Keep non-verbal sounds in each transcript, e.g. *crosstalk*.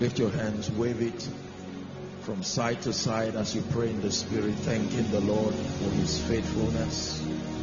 Lift your hands, wave it from side to side as you pray in the Spirit, thanking the Lord for His faithfulness.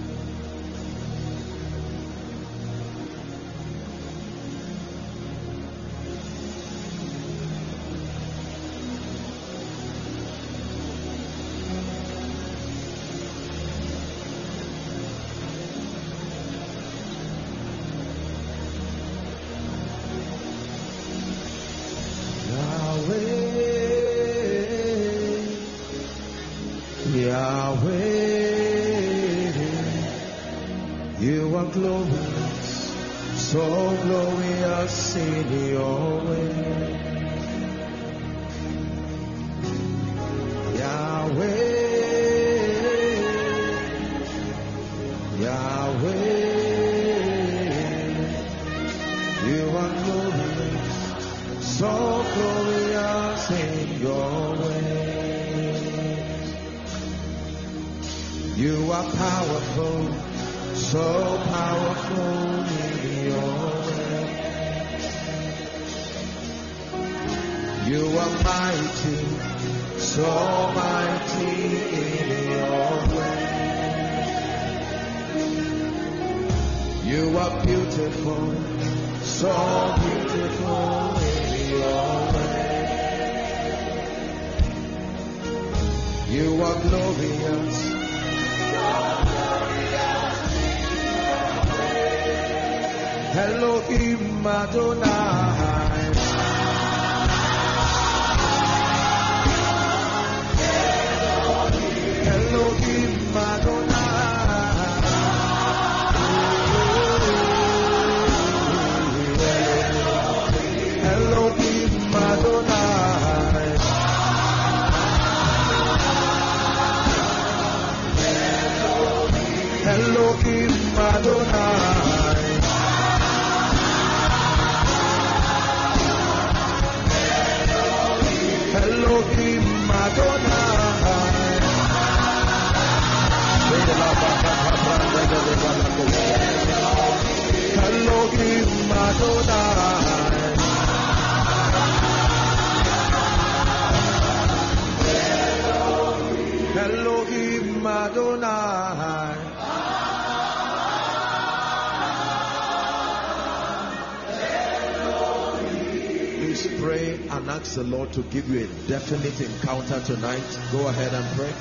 To give you a definite encounter tonight. Go ahead and pray.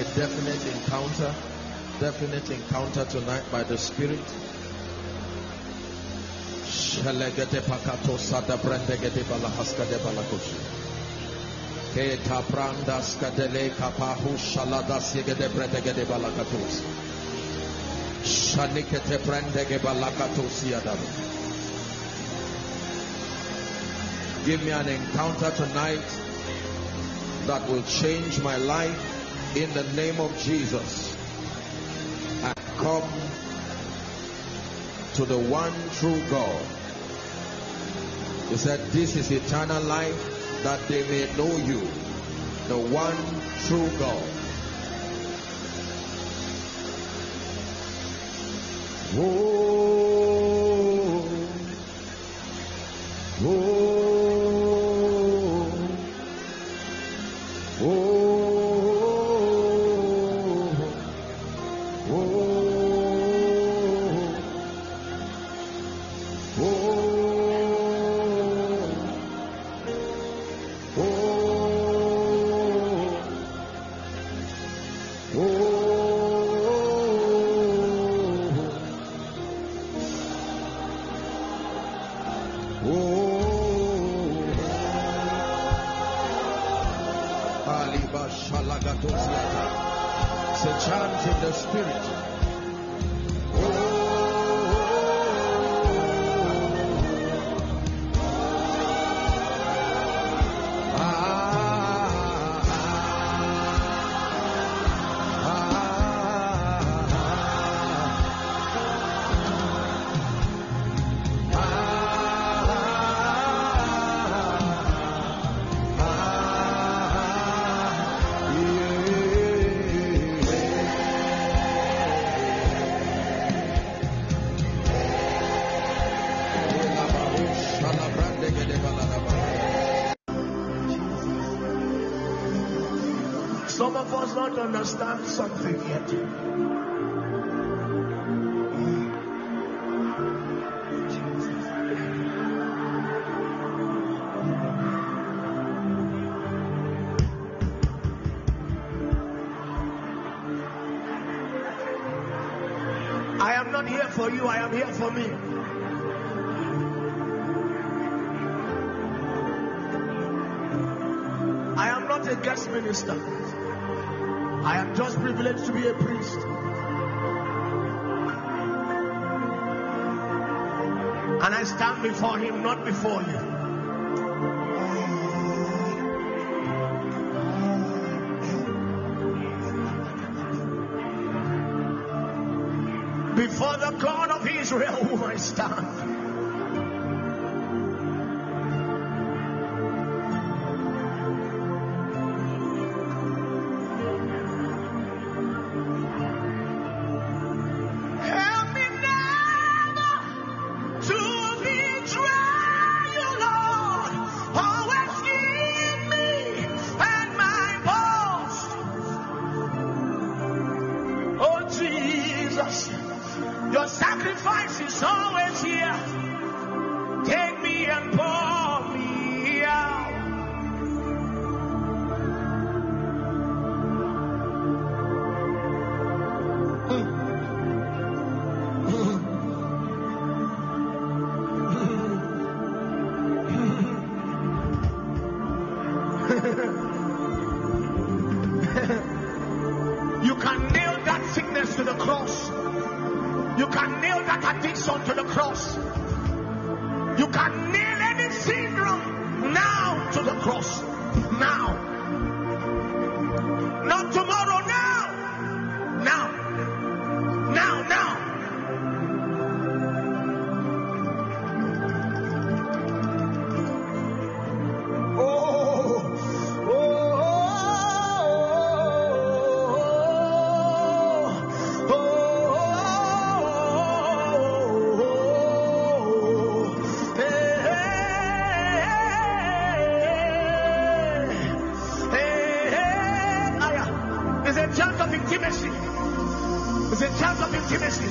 A definite encounter. Definite encounter tonight by the Spirit. Kapahu. Give me an encounter tonight that will change my life in the name of Jesus. I come to the one true God. He said, This is eternal life that they may know you, the one true God. Oh, forget before him, not before you. terms of intimacy.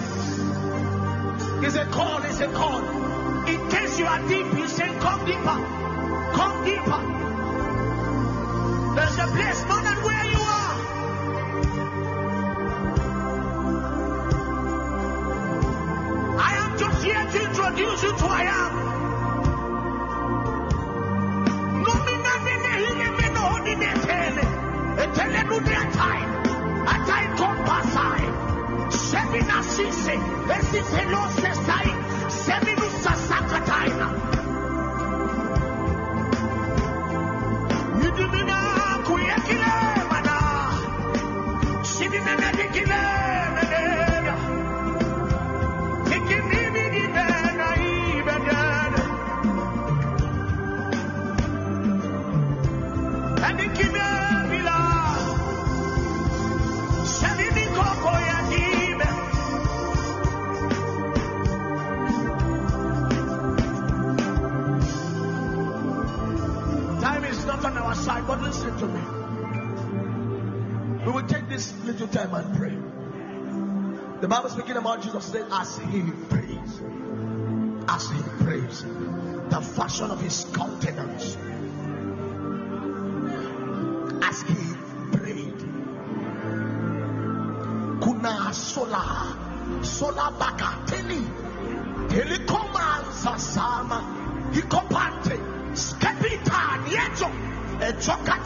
It's a call, it's a call. In case you are deep, you say, Come deeper, come deeper. There's a place more than where you are. I am just here to introduce you to I am. se said, as he prays, as he prays, the fashion of his countenance, as he prayed, kuna sola, sola bakateli, telikoma zasama, hikopante, skepita, nieto, echoka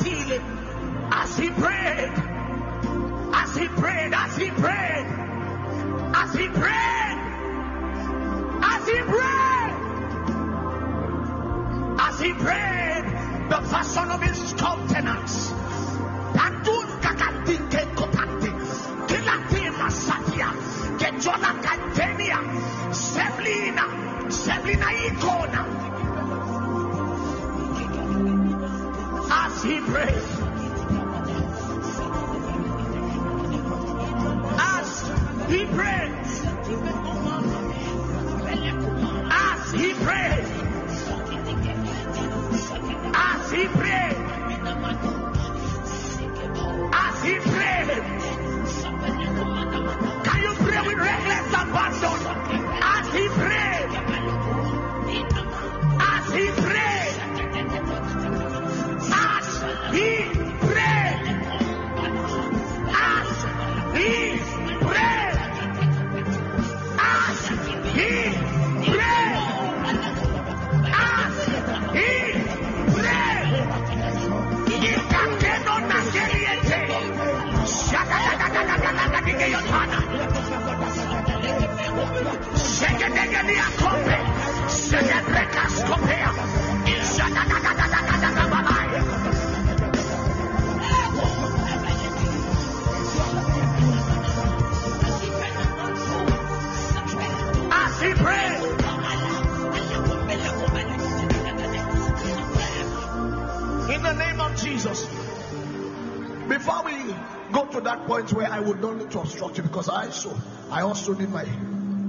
my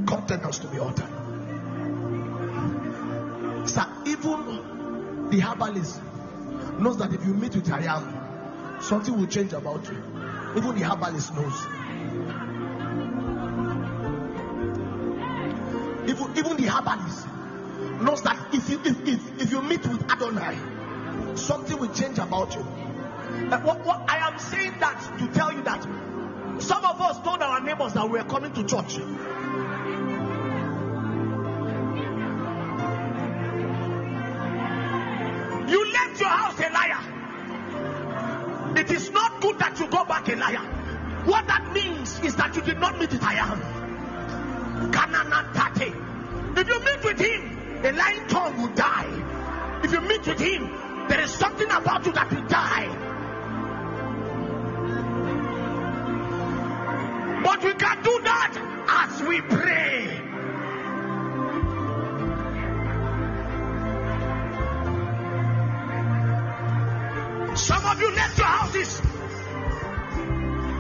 containers to be altered. Sir, even the herbalist knows that if you meet with Ariam, something will change about you. Even the herbalist knows. Even, even the herbalist knows that if you if, if, if you meet with Adonai, something will change about you. Uh, what, what I am saying that to tell you that some of us told our neighbors that we were coming to church. You left your house a liar. It is not good that you go back a liar. What that means is that you did not meet it. I am. If you meet with him, a lying tongue will die. If you meet with him, there is something about you that will die. But we can do that as we pray. Some of you left your houses.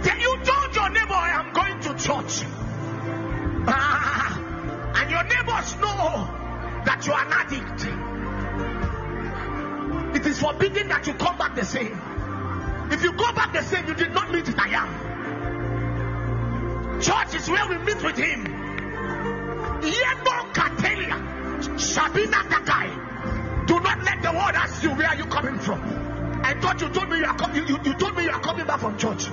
Then you told your neighbor, I am going to church. Ah, *laughs* and your neighbors know that you are an addict. It is forbidden that you come back the same. If you go back the same, you did not meet it. I am. Church is where we meet with Him. Yebo Katelia, Sabina Takai. Do not let the world ask you where are you coming from. I thought you told me you are coming. You, you told me you are coming back from church.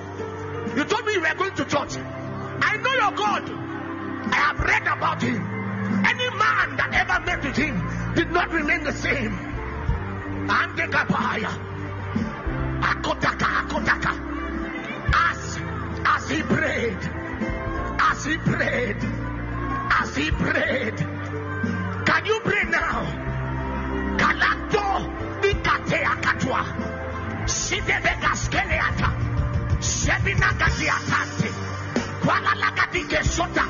You told me you were going to church. I know your God. I have read about Him. Any man that ever met with Him did not remain the same. Andekapaya. Akotaka, akotaka. As as he prayed as he prayed, as he prayed. Can you pray now? Galacto ikatea katwa. Sidebega skeleata. Sebina gadiatante. Kuala lagadike sota.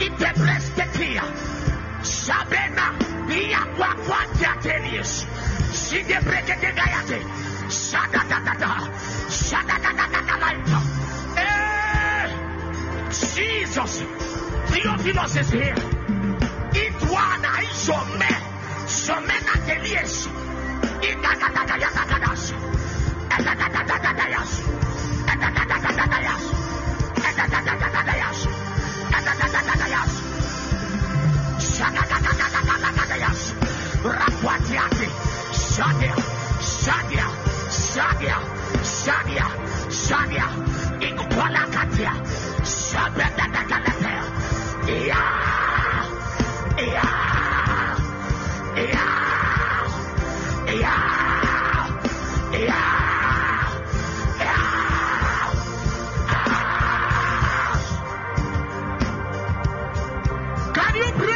Ite brestetia. Sabena. Iya kwa kwa teatenius. Sidebreke de gayate. Shada da da da. Shada da da da da da. Jesus. Theophilus is here. Itwana Ishome. Shomena Telies. Itadadadayas. Etadadadadayas. Etadadadadayas. Etadadadadayas. Etadadadadayas. Shadadadadadayas. Rakwatiati. Shadia. Shadia. Shadia. Shadia. Shadia. Ikwalakatia. Yeah. Yeah. Yeah. Yeah.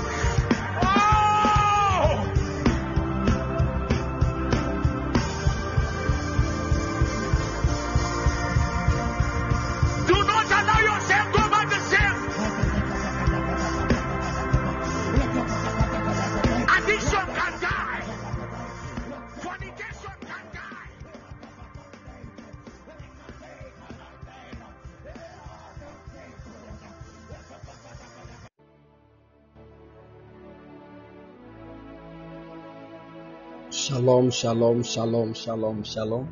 Shalom, shalom, shalom, shalom, shalom.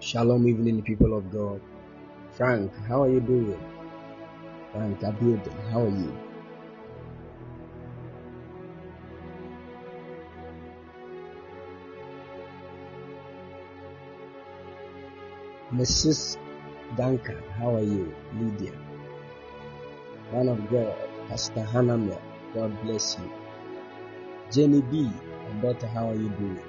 Shalom, evening, people of God. Frank, how are you doing? Frank Abiodun, how are you? Mrs. Duncan, how are you? Lydia. Man of God, Pastor Hannah God bless you. Jenny B, my daughter, how are you doing?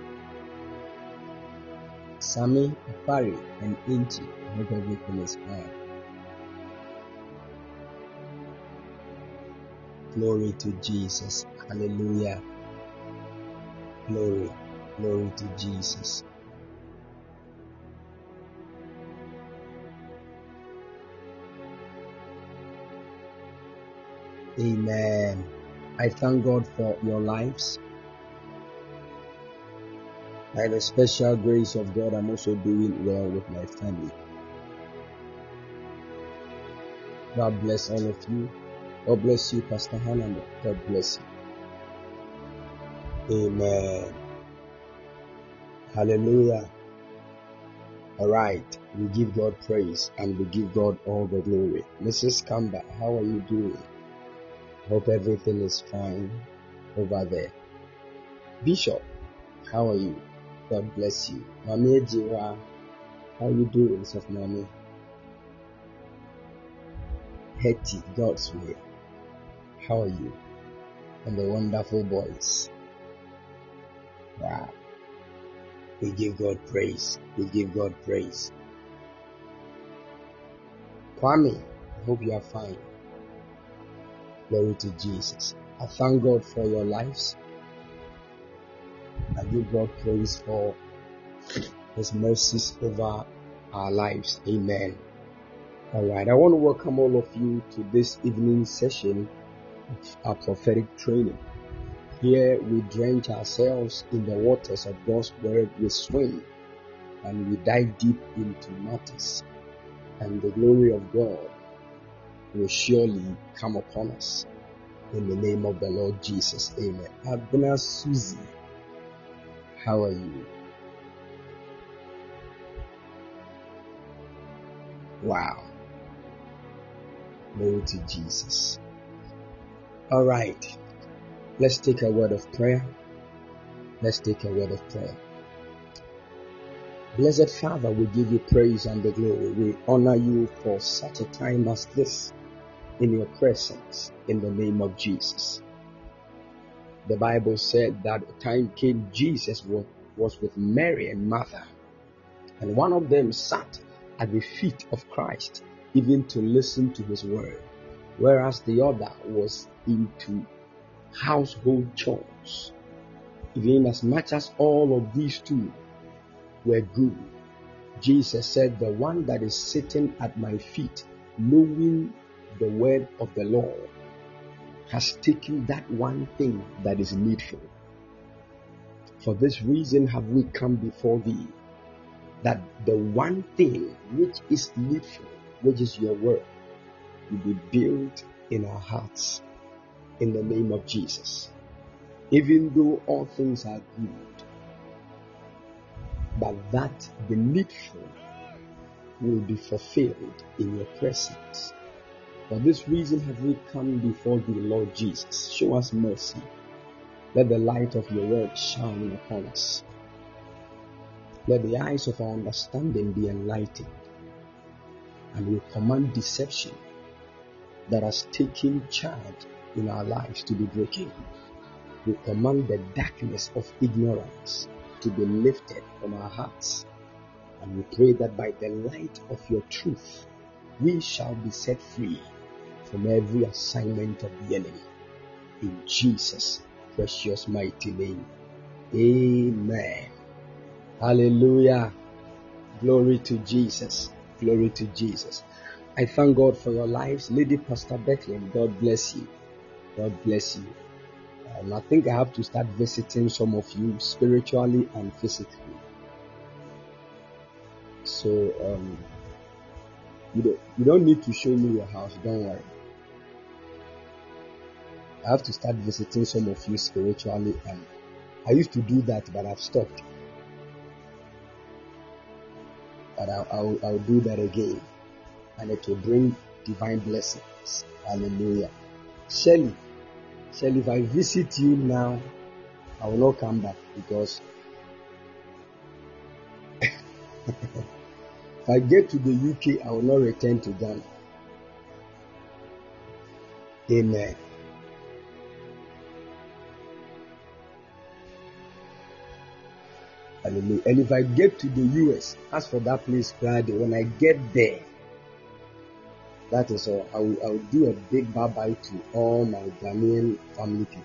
Sammy, Apari, and Inchi, I hope everything is fine. Glory to Jesus. Hallelujah. Glory. Glory to Jesus. Amen. I thank God for your lives. By the special grace of God, I'm also doing well with my family. God bless all of you. God bless you, Pastor Hannah. God bless you. Amen. Hallelujah. All right. We give God praise and we give God all the glory. Mrs. Kamba, how are you doing? Hope everything is fine over there. Bishop, how are you? God bless you. Mami Ejiwa, how you doing, Sof Mami? Hetty, God's way. How are you? And the wonderful boys. Wow. We give God praise. We give God praise. Kwame, I hope you are fine. Glory to Jesus. I thank God for your lives. I give God praise for His mercies over our lives. Amen. All right. I want to welcome all of you to this evening session of our prophetic training. Here we drench ourselves in the waters of God's word. We swim and we dive deep into matters. And the glory of God will surely come upon us. In the name of the Lord Jesus. Amen. Abner Susie, how are you? Wow. Glory to Jesus. All right. Let's take a word of prayer. Let's take a word of prayer. Blessed Father, we give you praise and the glory. We honor you for such a time as this in your presence in the name of Jesus. The Bible said that time came Jesus was with Mary and Martha, and one of them sat at the feet of Christ even to listen to his word, whereas the other was into household chores. Even as much as all of these two were good, Jesus said, The one that is sitting at my feet, knowing the word of the Lord, has taken that one thing that is needful. For this reason have we come before thee, that the one thing which is needful, which is your word, will be built in our hearts in the name of Jesus. Even though all things are good, but that the needful will be fulfilled in your presence. For this reason have we come before thee, Lord Jesus. Show us mercy. Let the light of your word shine upon us. Let the eyes of our understanding be enlightened. And we command deception that has taken charge in our lives to be broken. We command the darkness of ignorance to be lifted from our hearts. And we pray that by the light of your truth, we shall be set free from every assignment of the enemy. In Jesus' precious mighty name. Amen. Hallelujah. Glory to Jesus. Glory to Jesus. I thank God for your lives. Lady Pastor Bethlehem, God bless you. God bless you. And I think I have to start visiting some of you spiritually and physically. So um, you don't you don't need to show me your house. Don't worry. I have to start visiting some of you spiritually, and I used to do that, but I've stopped. But I'll, I'll, I'll do that again, and it will bring divine blessings. Hallelujah. Shelly, Shelly, if I visit you now, I will not come back because *laughs* if I get to the UK, I will not return to Ghana. Amen. Hallelujah. And if I get to the US, as for that place Friday, when I get there, that is all. I will, I will do a big bye bye to all my Ghanaian family people.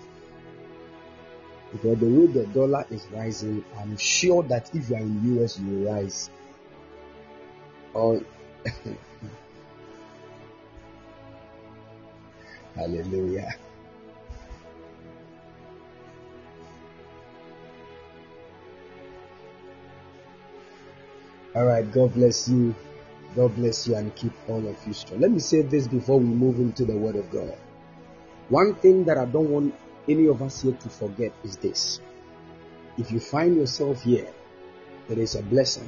Because the way the dollar is rising, I'm sure that if you are in US, you will rise. Or *laughs* Hallelujah. All right, God bless you. God bless you and keep all of you strong. Let me say this before we move into the Word of God. One thing that I don't want any of us here to forget is this. If you find yourself here, there is a blessing.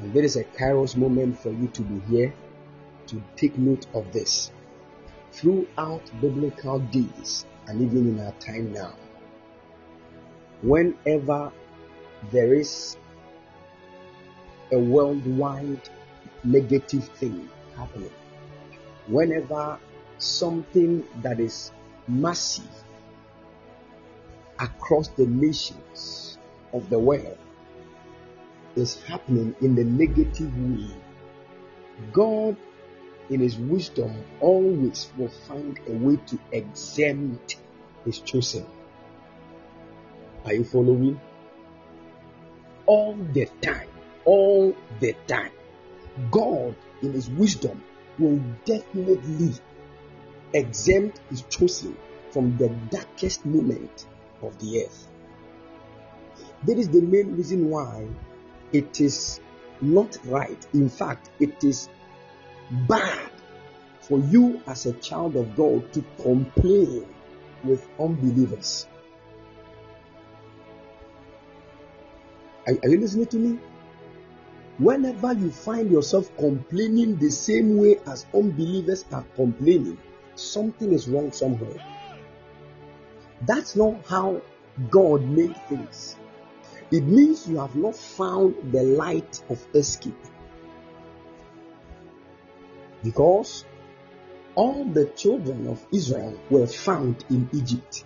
And there is a kairos moment for you to be here to take note of this. Throughout biblical days and even in our time now, whenever there is a worldwide negative thing happening. Whenever something that is massive across the nations of the world is happening in the negative way, God, in His wisdom, always will find a way to exempt His chosen. Are you following? All the time all the time. God, in His wisdom, will definitely exempt His chosen from the darkest moment of the earth. That is the main reason why it is not right. In fact, it is bad for you as a child of God to complain with unbelievers. Are, are you listening to me? Whenever you find yourself complaining the same way as unbelievers are complaining, something is wrong somewhere. That's not how God made things. It means you have not found the light of escape. Because all the children of Israel were found in Egypt.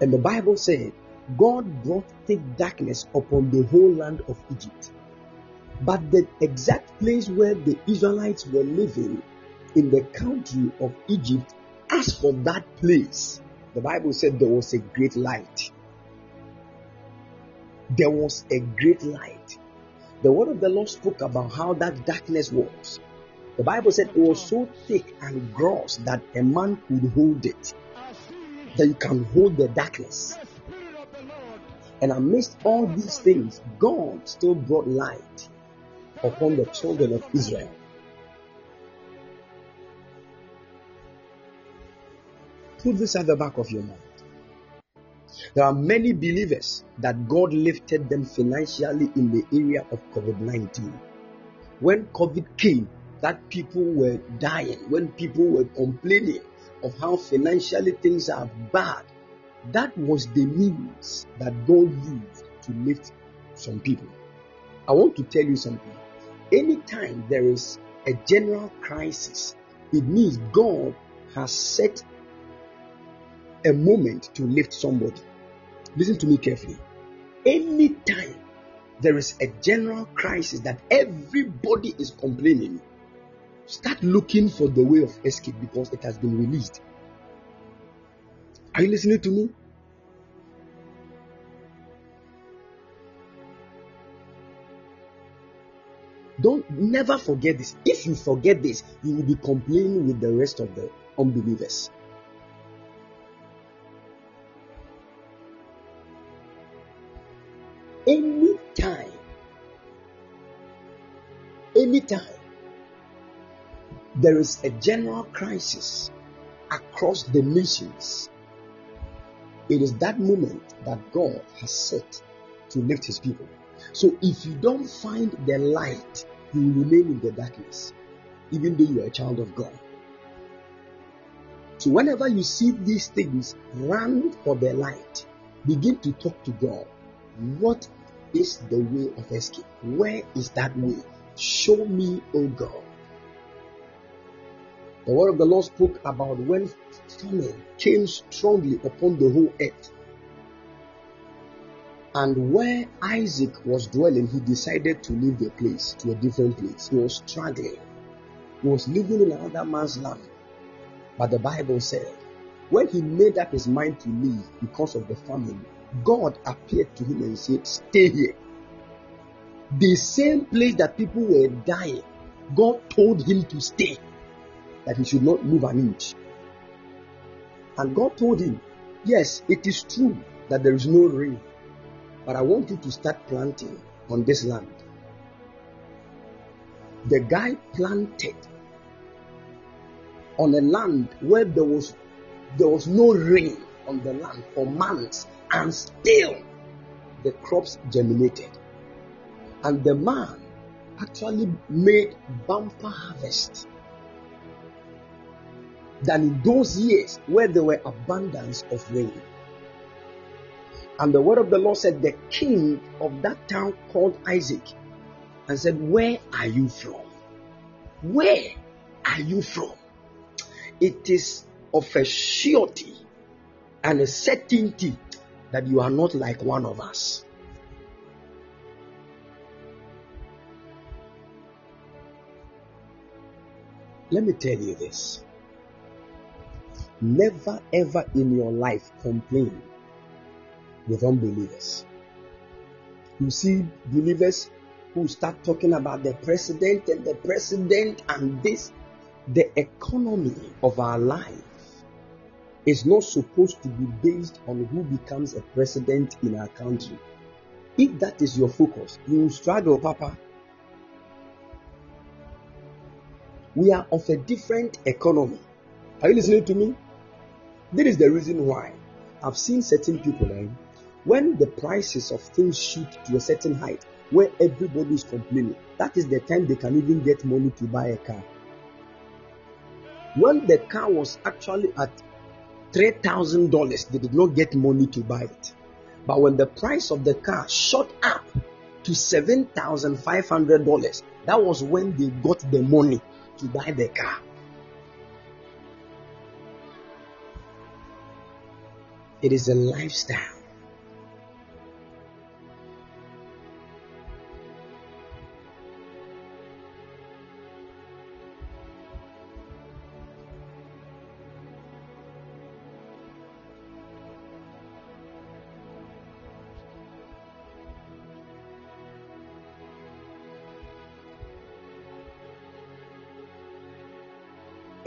And the Bible said, God brought thick darkness upon the whole land of Egypt. But the exact place where the Israelites were living in the country of Egypt, as for that place, the Bible said there was a great light. There was a great light. The word of the Lord spoke about how that darkness was. The Bible said it was so thick and gross that a man could hold it. That you can hold the darkness. And amidst all these things, God still brought light upon the children of Israel. Put this at the back of your mind. There are many believers that God lifted them financially in the area of COVID 19. When COVID came, that people were dying, when people were complaining of how financially things are bad, that was the means that God used to lift some people. I want to tell you something. Anytime there is a general crisis, it means God has set a moment to lift somebody. Listen to me carefully. Anytime there is a general crisis that everybody is complaining, start looking for the way of escape because it has been released. Are you listening to me? Don't never forget this. If you forget this, you will be complaining with the rest of the unbelievers. Anytime, anytime there is a general crisis across the nations, it is that moment that God has set to lift his people. So if you don't find the light, you will remain in the darkness. even though you are a child of God. So, whenever you see these things, run for the light. Begin to talk to God. What is the way of escape? Where is that way? Show me, O God. The word of the Lord spoke about when famine came strongly upon the whole earth. And where Isaac was dwelling, he decided to leave the place to a different place. He was struggling. He was living in another man's land. But the Bible said, when he made up his mind to leave because of the famine, God appeared to him and said, Stay here. The same place that people were dying, God told him to stay that he should not move an inch. And God told him, Yes, it is true that there is no rain, but I want you to start planting on this land. The guy planted on a land where there was there was no rain on the land for months, and still the crops germinated. And the man actually made bumper harvest than in those years where there were abundance of rain. And the word of the Lord said, The king of that town called Isaac and said, Where are you from? Where are you from? It is of a surety and a certainty that you are not like one of us. Let me tell you this Never ever in your life complain with unbelievers. You see believers who start talking about the president and the president and this. The economy of our life is not supposed to be based on who becomes a president in our country. If that is your focus, you will struggle, Papa. We are of a different economy. Are you listening to me? This is the reason why I've seen certain people eh, when the prices of things shoot to a certain height where everybody is complaining, that is the time they can even get money to buy a car. When the car was actually at $3,000, they did not get money to buy it. But when the price of the car shot up to $7,500, that was when they got the money to buy the car. It is a lifestyle.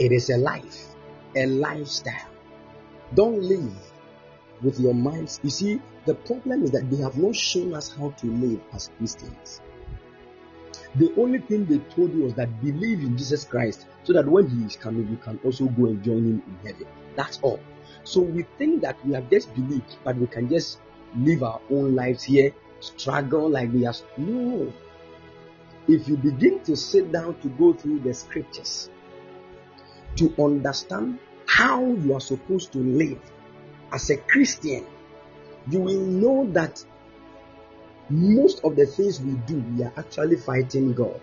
It is a life, a lifestyle. Don't live with your minds. You see, the problem is that they have not shown us how to live as Christians. The only thing they told you was that believe in Jesus Christ so that when He is coming, you can also go and join Him in heaven. That's all. So we think that we have just believed, but we can just live our own lives here, struggle like we are. No. If you begin to sit down to go through the scriptures, to understand how you are supposed to live, as a Christian, you will know that most of the things we do, we are actually fighting God.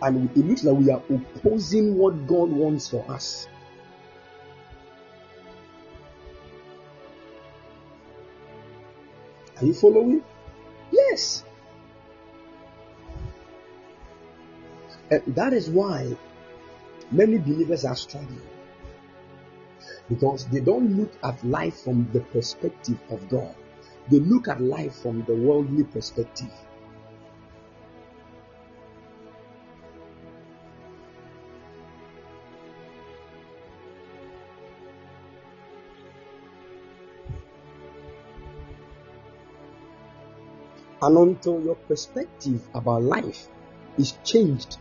And it looks like we are opposing what God wants for us. Are you following? Yes. And that is why many believers are struggling because they don't look at life from the perspective of God, they look at life from the worldly perspective. And until your perspective about life is changed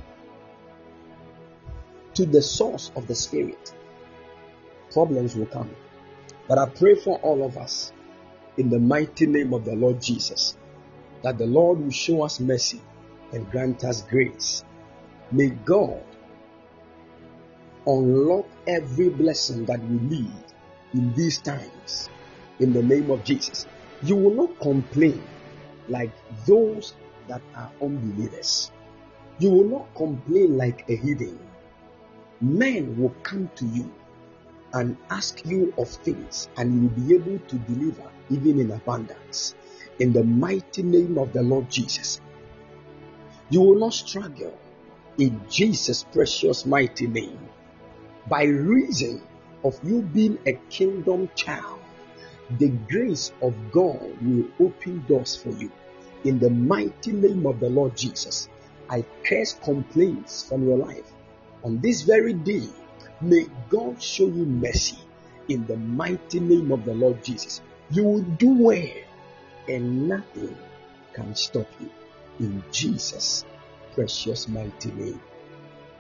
to the source of the Spirit, problems will come. But I pray for all of us in the mighty name of the Lord Jesus that the Lord will show us mercy and grant us grace May God unlock every blessing that we need in these times in the name of Jesus. You will not complain like those that are unbelievers. You will not complain like a heathen. Men will come to you and ask you of things, and you will be able to deliver even in abundance. In the mighty name of the Lord Jesus, you will not struggle in Jesus' precious mighty name by reason of you being a kingdom child. The grace of God will open doors for you. In the mighty name of the Lord Jesus, I curse complaints from your life. On this very day, may God show you mercy. In the mighty name of the Lord Jesus, you will do well and nothing can stop you. In Jesus' precious mighty name.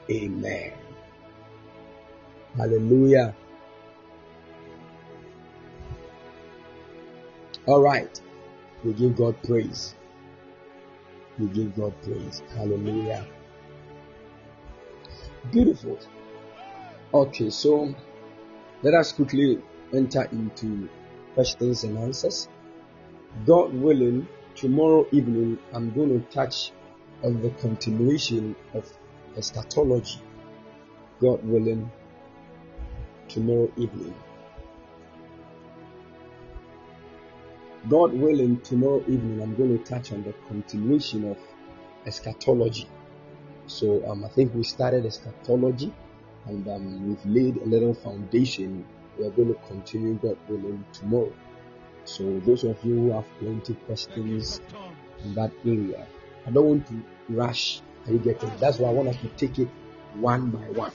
Amen. Hallelujah. All right. We give God praise. We give God praise. Hallelujah. Beautiful. Okay, so let us quickly enter into questions and answers. God willing, tomorrow evening I'm going to touch on the continuation of eschatology. God willing, tomorrow evening. God willing, tomorrow evening I'm going to touch on the continuation of eschatology. So um, I think we started eschatology and um, we've laid a little foundation. We are going to continue God willing tomorrow. So those of you who have plenty questions in that area, I don't want to rush. Are you getting? That's why I want us to take it one by one,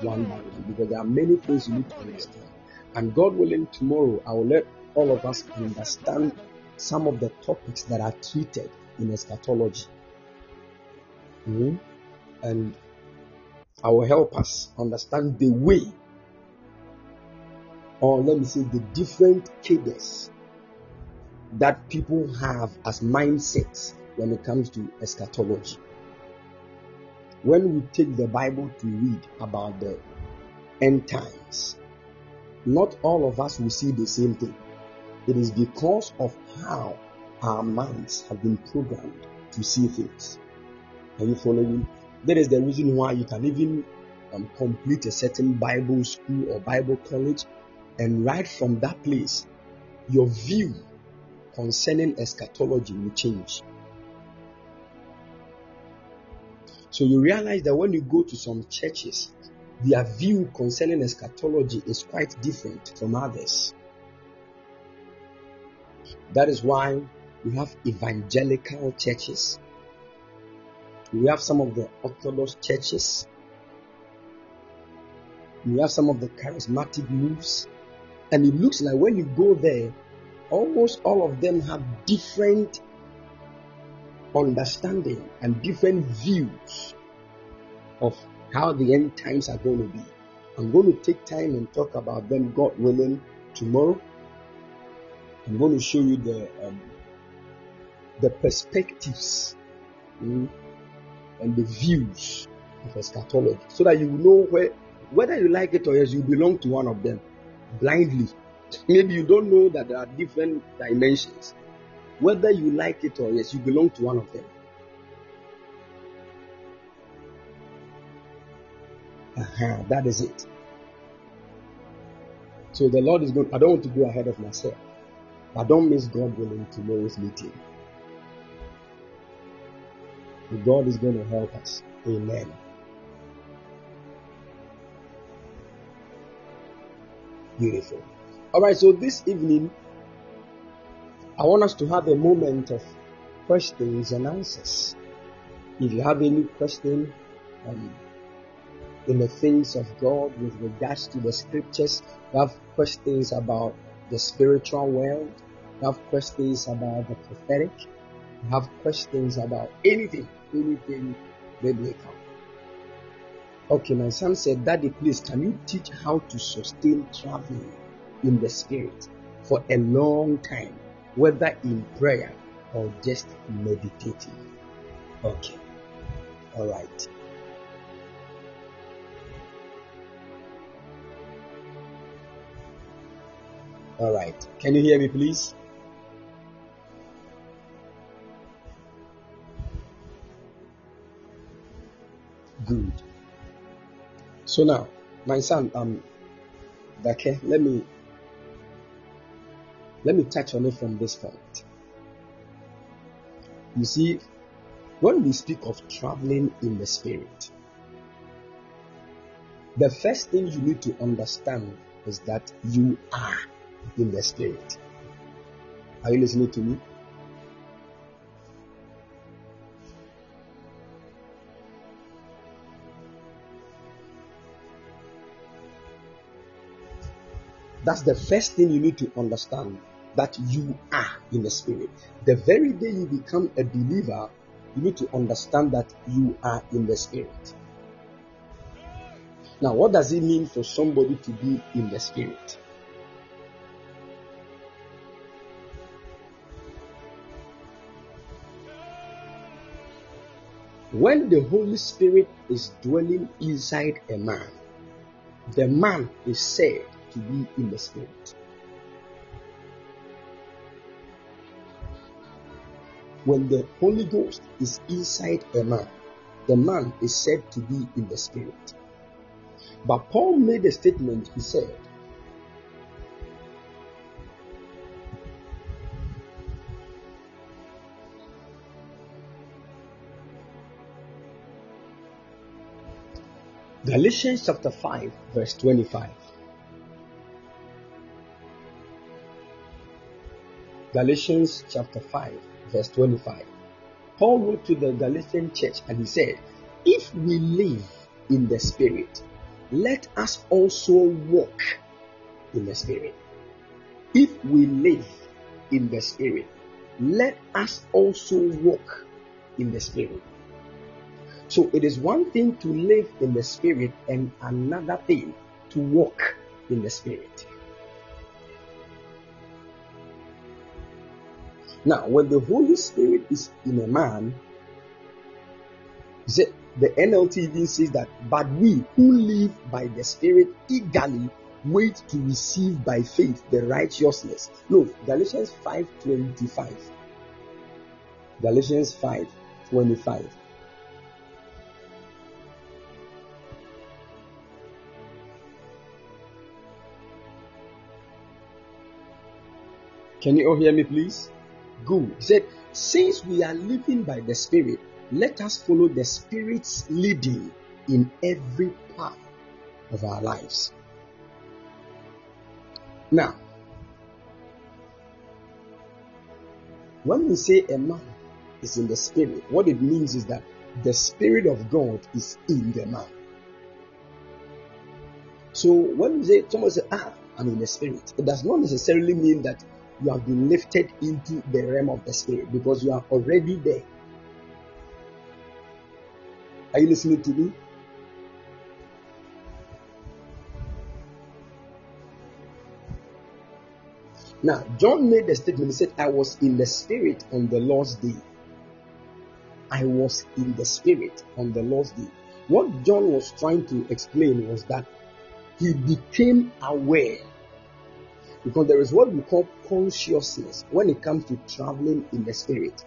one by one, because there are many things you need to understand. And God willing, tomorrow I will let all of us understand some of the topics that are treated in eschatology. Mm-hmm. And I will help us understand the way, or let me say, the different cadres that people have as mindsets when it comes to eschatology. When we take the Bible to read about the end times, not all of us will see the same thing. It is because of how our minds have been programmed to see things. Are you following? That is the reason why you can even um, complete a certain Bible school or Bible college, and right from that place, your view concerning eschatology will change. So you realize that when you go to some churches, their view concerning eschatology is quite different from others. That is why we have evangelical churches. We have some of the Orthodox churches. We have some of the charismatic moves. And it looks like when you go there, almost all of them have different understanding and different views of how the end times are going to be. I'm going to take time and talk about them, God willing, tomorrow. I'm going to show you the um, the perspectives mm, and the views of eschatology, so that you know where whether you like it or yes, you belong to one of them blindly. Maybe you don't know that there are different dimensions. Whether you like it or yes, you belong to one of them. Uh-huh, that is it. So the Lord is going. I don't want to go ahead of myself. But don't miss God willing tomorrow's meeting. God is going to help us. Amen. Beautiful. All right, so this evening, I want us to have a moment of questions and answers. If you have any question um, in the things of God with regards to the scriptures, you have questions about the spiritual world, you have questions about the prophetic, you have questions about anything, anything biblical. Okay, my son said, Daddy, please, can you teach how to sustain traveling in the spirit for a long time, whether in prayer or just meditating? Okay, all right. All right, can you hear me, please? Good. So now, my son, um, okay, let me let me touch on it from this point. You see, when we speak of traveling in the spirit, the first thing you need to understand is that you are in the spirit. Are you listening to me? That's the first thing you need to understand that you are in the spirit. The very day you become a believer, you need to understand that you are in the spirit. Now, what does it mean for somebody to be in the spirit? When the Holy Spirit is dwelling inside a man, the man is said to be in the spirit. When the Holy Ghost is inside a man, the man is said to be in the spirit. But Paul made a statement, he said, Galatians chapter 5, verse 25. Galatians chapter 5, verse 25. Paul wrote to the Galatian church and he said, If we live in the Spirit, let us also walk in the Spirit. If we live in the Spirit, let us also walk in the Spirit. So it is one thing to live in the Spirit and another thing to walk in the Spirit. Now, when the Holy Spirit is in a man, the NLT even says that, but we who live by the Spirit eagerly wait to receive by faith the righteousness. Look, Galatians 5:25. Galatians 5:25. Can you all hear me, please? Good. He said, Since we are living by the Spirit, let us follow the Spirit's leading in every part of our lives. Now, when we say a man is in the Spirit, what it means is that the Spirit of God is in the man. So when we say, someone say, ah, I'm in the Spirit, it does not necessarily mean that you have been lifted into the realm of the spirit because you are already there. Are you listening to me? Now, John made the statement, he said, I was in the spirit on the Lord's day. I was in the spirit on the Lord's day. What John was trying to explain was that he became aware because there is what we call consciousness when it comes to traveling in the spirit.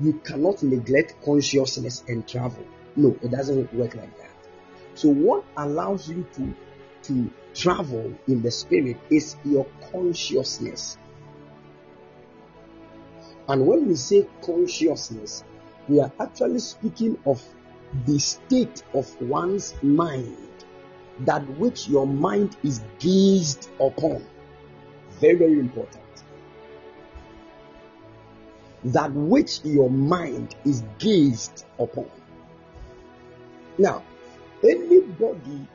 You cannot neglect consciousness and travel. No, it doesn't work like that. So, what allows you to, to travel in the spirit is your consciousness. And when we say consciousness, we are actually speaking of the state of one's mind, that which your mind is gazed upon. Very, very important. That which your mind is gazed upon. Now, anybody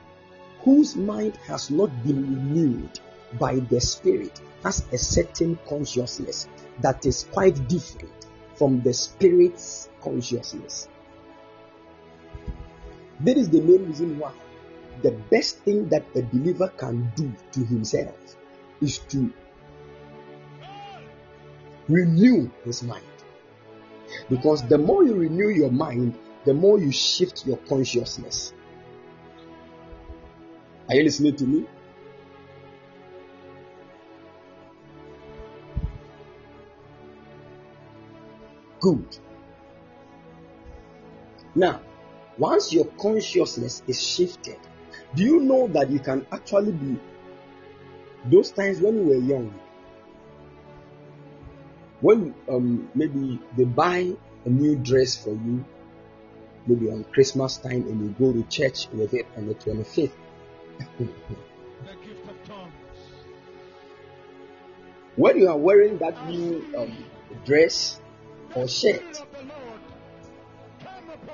whose mind has not been renewed by the Spirit has a certain consciousness that is quite different from the Spirit's consciousness. That is the main reason why the best thing that a believer can do to himself is to renew his mind. Because the more you renew your mind, the more you shift your consciousness. Are you listening to me? Good. Now, once your consciousness is shifted, do you know that you can actually be those times when you were young? When um, maybe they buy a new dress for you, maybe on Christmas time, and you go to church with it on the 25th. when you are wearing that new um, dress or shirt,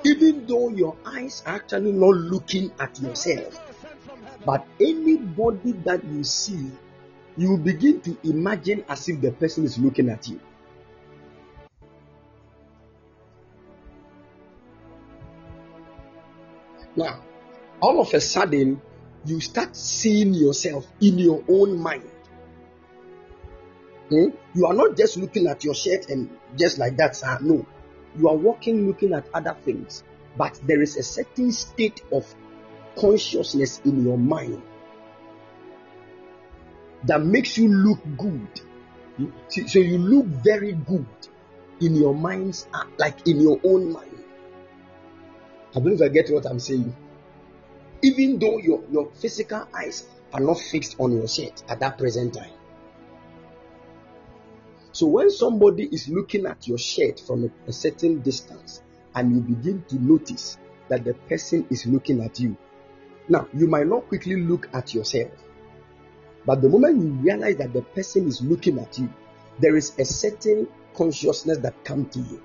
even though your eyes are actually not looking at yourself, but anybody that you see, you begin to imagine as if the person is looking at you. Now, all of a sudden, you start seeing yourself in your own mind. Hmm? You are not just looking at your shirt and just like that, sir. No. You are walking looking at other things. But there is a certain state of consciousness in your mind that makes you look good. So you look very good in your mind's like in your own mind. I believe I get what I'm saying. Even though your, your physical eyes are not fixed on your shirt at that present time. So when somebody is looking at your shirt from a, a certain distance and you begin to notice that the person is looking at you, now you might not quickly look at yourself, but the moment you realize that the person is looking at you, there is a certain consciousness that comes to you.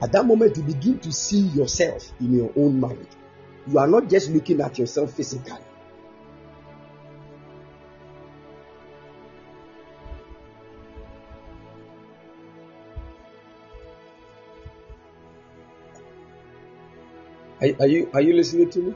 At that moment, you begin to see yourself in your own mind. You are not just looking at yourself physically. Are, are you are you listening to me?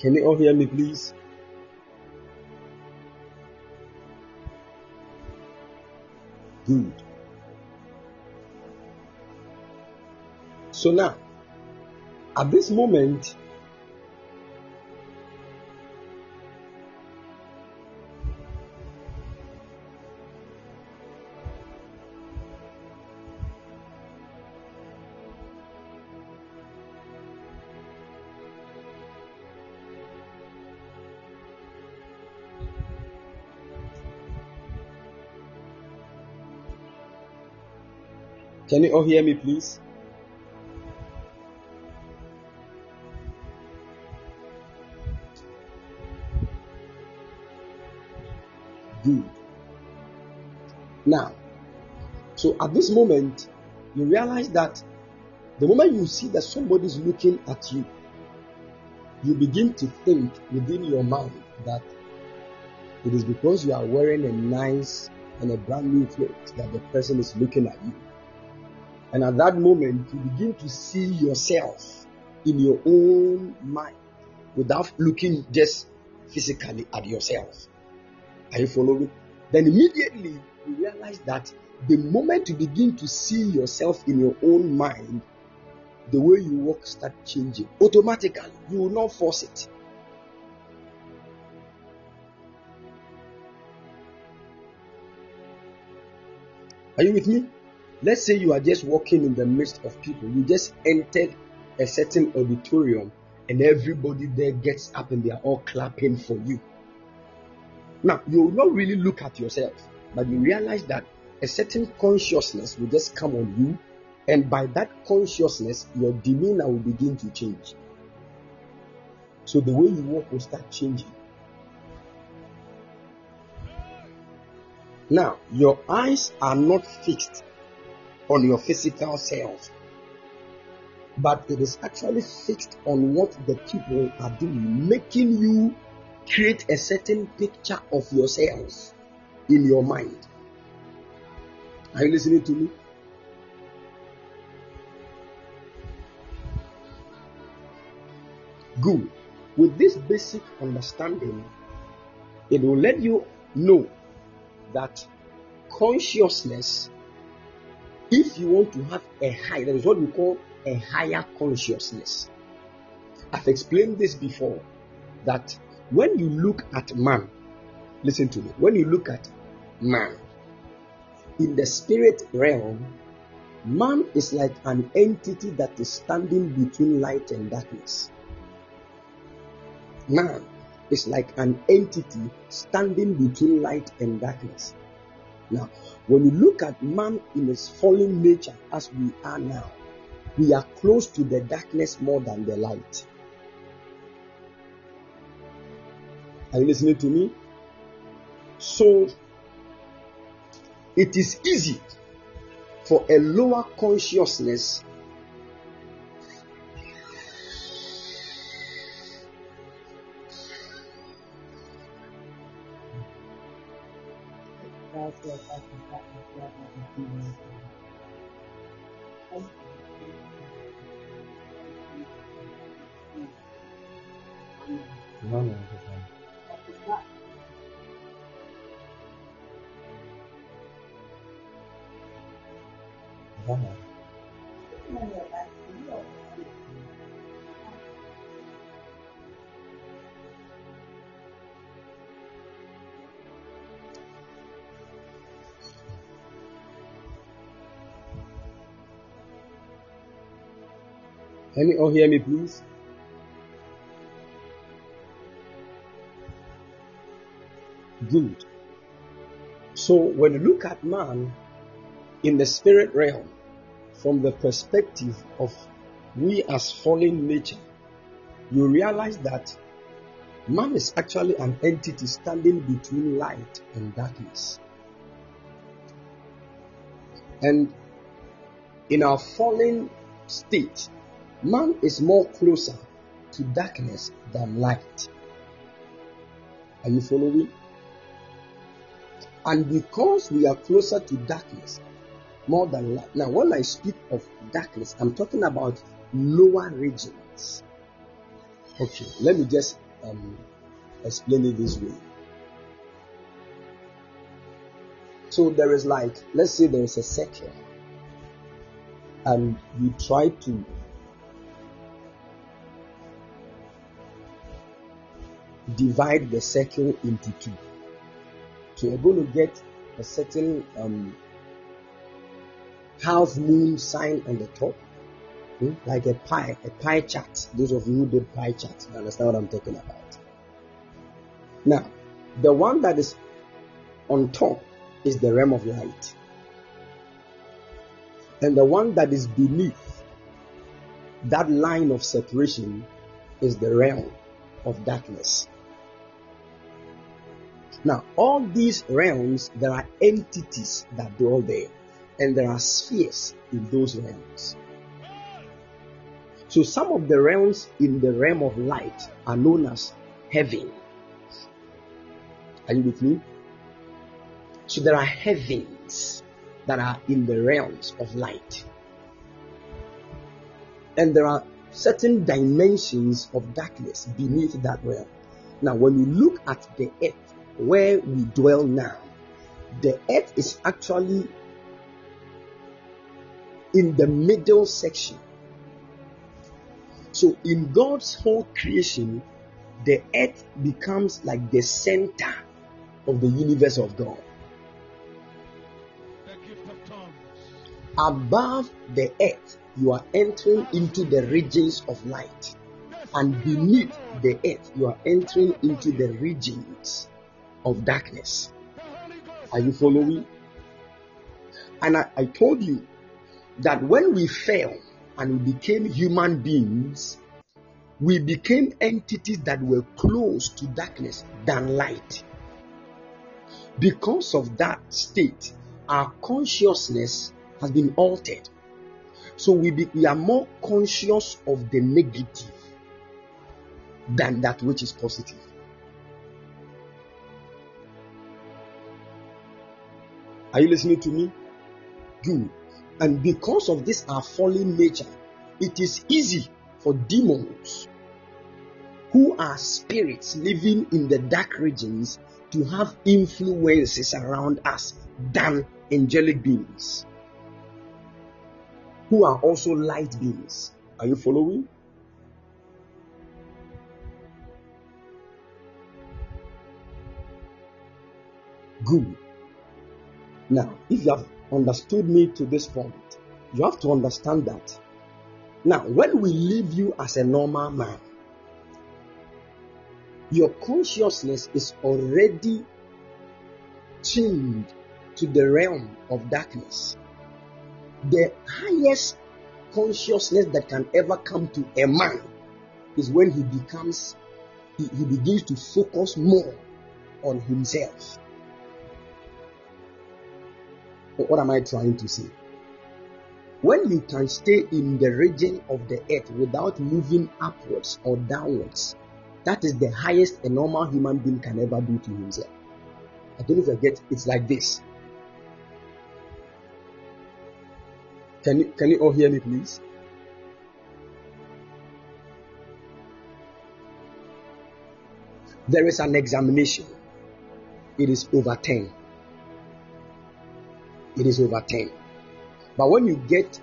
Can you all hear me, please? Good. So now, at this moment, can you all hear me, please? At this moment, you realize that the moment you see that somebody is looking at you, you begin to think within your mind that it is because you are wearing a nice and a brand new clothes that the person is looking at you. And at that moment, you begin to see yourself in your own mind without looking just physically at yourself. Are you following? Then immediately you realize that the moment you begin to see yourself in your own mind, the way you walk start changing automatically. You will not force it. Are you with me? Let's say you are just walking in the midst of people. You just entered a certain auditorium and everybody there gets up and they are all clapping for you. Now, you will not really look at yourself, but you realize that a certain consciousness will just come on you, and by that consciousness, your demeanor will begin to change. So the way you walk will start changing. Now, your eyes are not fixed on your physical self, but it is actually fixed on what the people are doing, making you create a certain picture of yourself in your mind. Are you listening to me? Good. With this basic understanding, it will let you know that consciousness, if you want to have a high, that is what we call a higher consciousness. I've explained this before that when you look at man, listen to me, when you look at man in the spirit realm, man is like an entity that is standing between light and darkness. Man is like an entity standing between light and darkness. Now, when you look at man in his fallen nature as we are now, we are close to the darkness more than the light. Are you listening to me? So, it is easy for a lower consciousness No, no, Can you all hear me, please? Good. So, when you look at man in the spirit realm from the perspective of we as fallen nature, you realize that man is actually an entity standing between light and darkness. And in our fallen state, Man is more closer to darkness than light. Are you following? And because we are closer to darkness more than light. Now, when I speak of darkness, I'm talking about lower regions. Okay, let me just um, explain it this way. So there is like, let's say there is a circle, and you try to divide the circle into two. So you're going to get a certain um, half moon sign on the top, hmm? like a pie, a pie chart. Those of you who did pie charts, you understand what I'm talking about. Now, the one that is on top is the realm of light, and the one that is beneath that line of separation is the realm of darkness. Now, all these realms, there are entities that dwell there, and there are spheres in those realms. So, some of the realms in the realm of light are known as heaven. Are you with me? So, there are heavens that are in the realms of light, and there are certain dimensions of darkness beneath that realm. Now, when you look at the earth, where we dwell now, the earth is actually in the middle section. So, in God's whole creation, the earth becomes like the center of the universe of God. Above the earth, you are entering into the regions of light, and beneath the earth, you are entering into the regions of darkness. Are you following? And I, I told you that when we fell and we became human beings, we became entities that were close to darkness than light. Because of that state, our consciousness has been altered. So we, be, we are more conscious of the negative than that which is positive. Are you listening to me? Good. And because of this our fallen nature, it is easy for demons who are spirits living in the dark regions to have influences around us than angelic beings who are also light beings. Are you following? Good. Now, if you have understood me to this point, you have to understand that. Now, when we leave you as a normal man, your consciousness is already tuned to the realm of darkness. The highest consciousness that can ever come to a man is when he becomes, he, he begins to focus more on himself. What am I trying to say? When you can stay in the region of the earth without moving upwards or downwards, that is the highest a normal human being can ever do to himself. I don't forget, it's like this. Can you, can you all hear me, please? There is an examination. It is over 10 it is over 10. But when you get,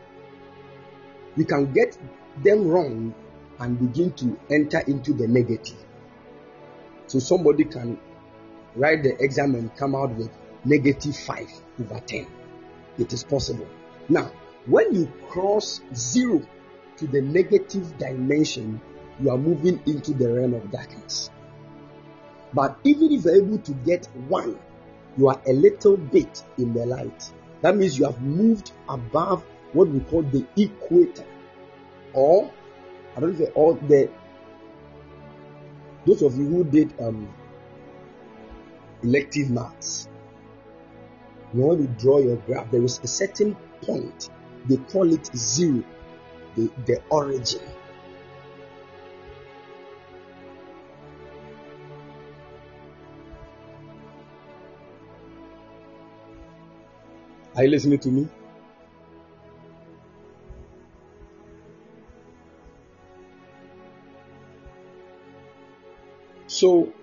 you can get them wrong and begin to enter into the negative. So somebody can write the exam and come out with negative 5 over 10. It is possible. Now, when you cross zero to the negative dimension, you are moving into the realm of darkness. But even if you're able to get one, you are a little bit in the light. That means you have moved above what we call the equator, or I don't know, all the those of you who did um, elective maths. You want to draw your graph. There is a certain point. They call it zero, the, the origin. Are you listening to me? So,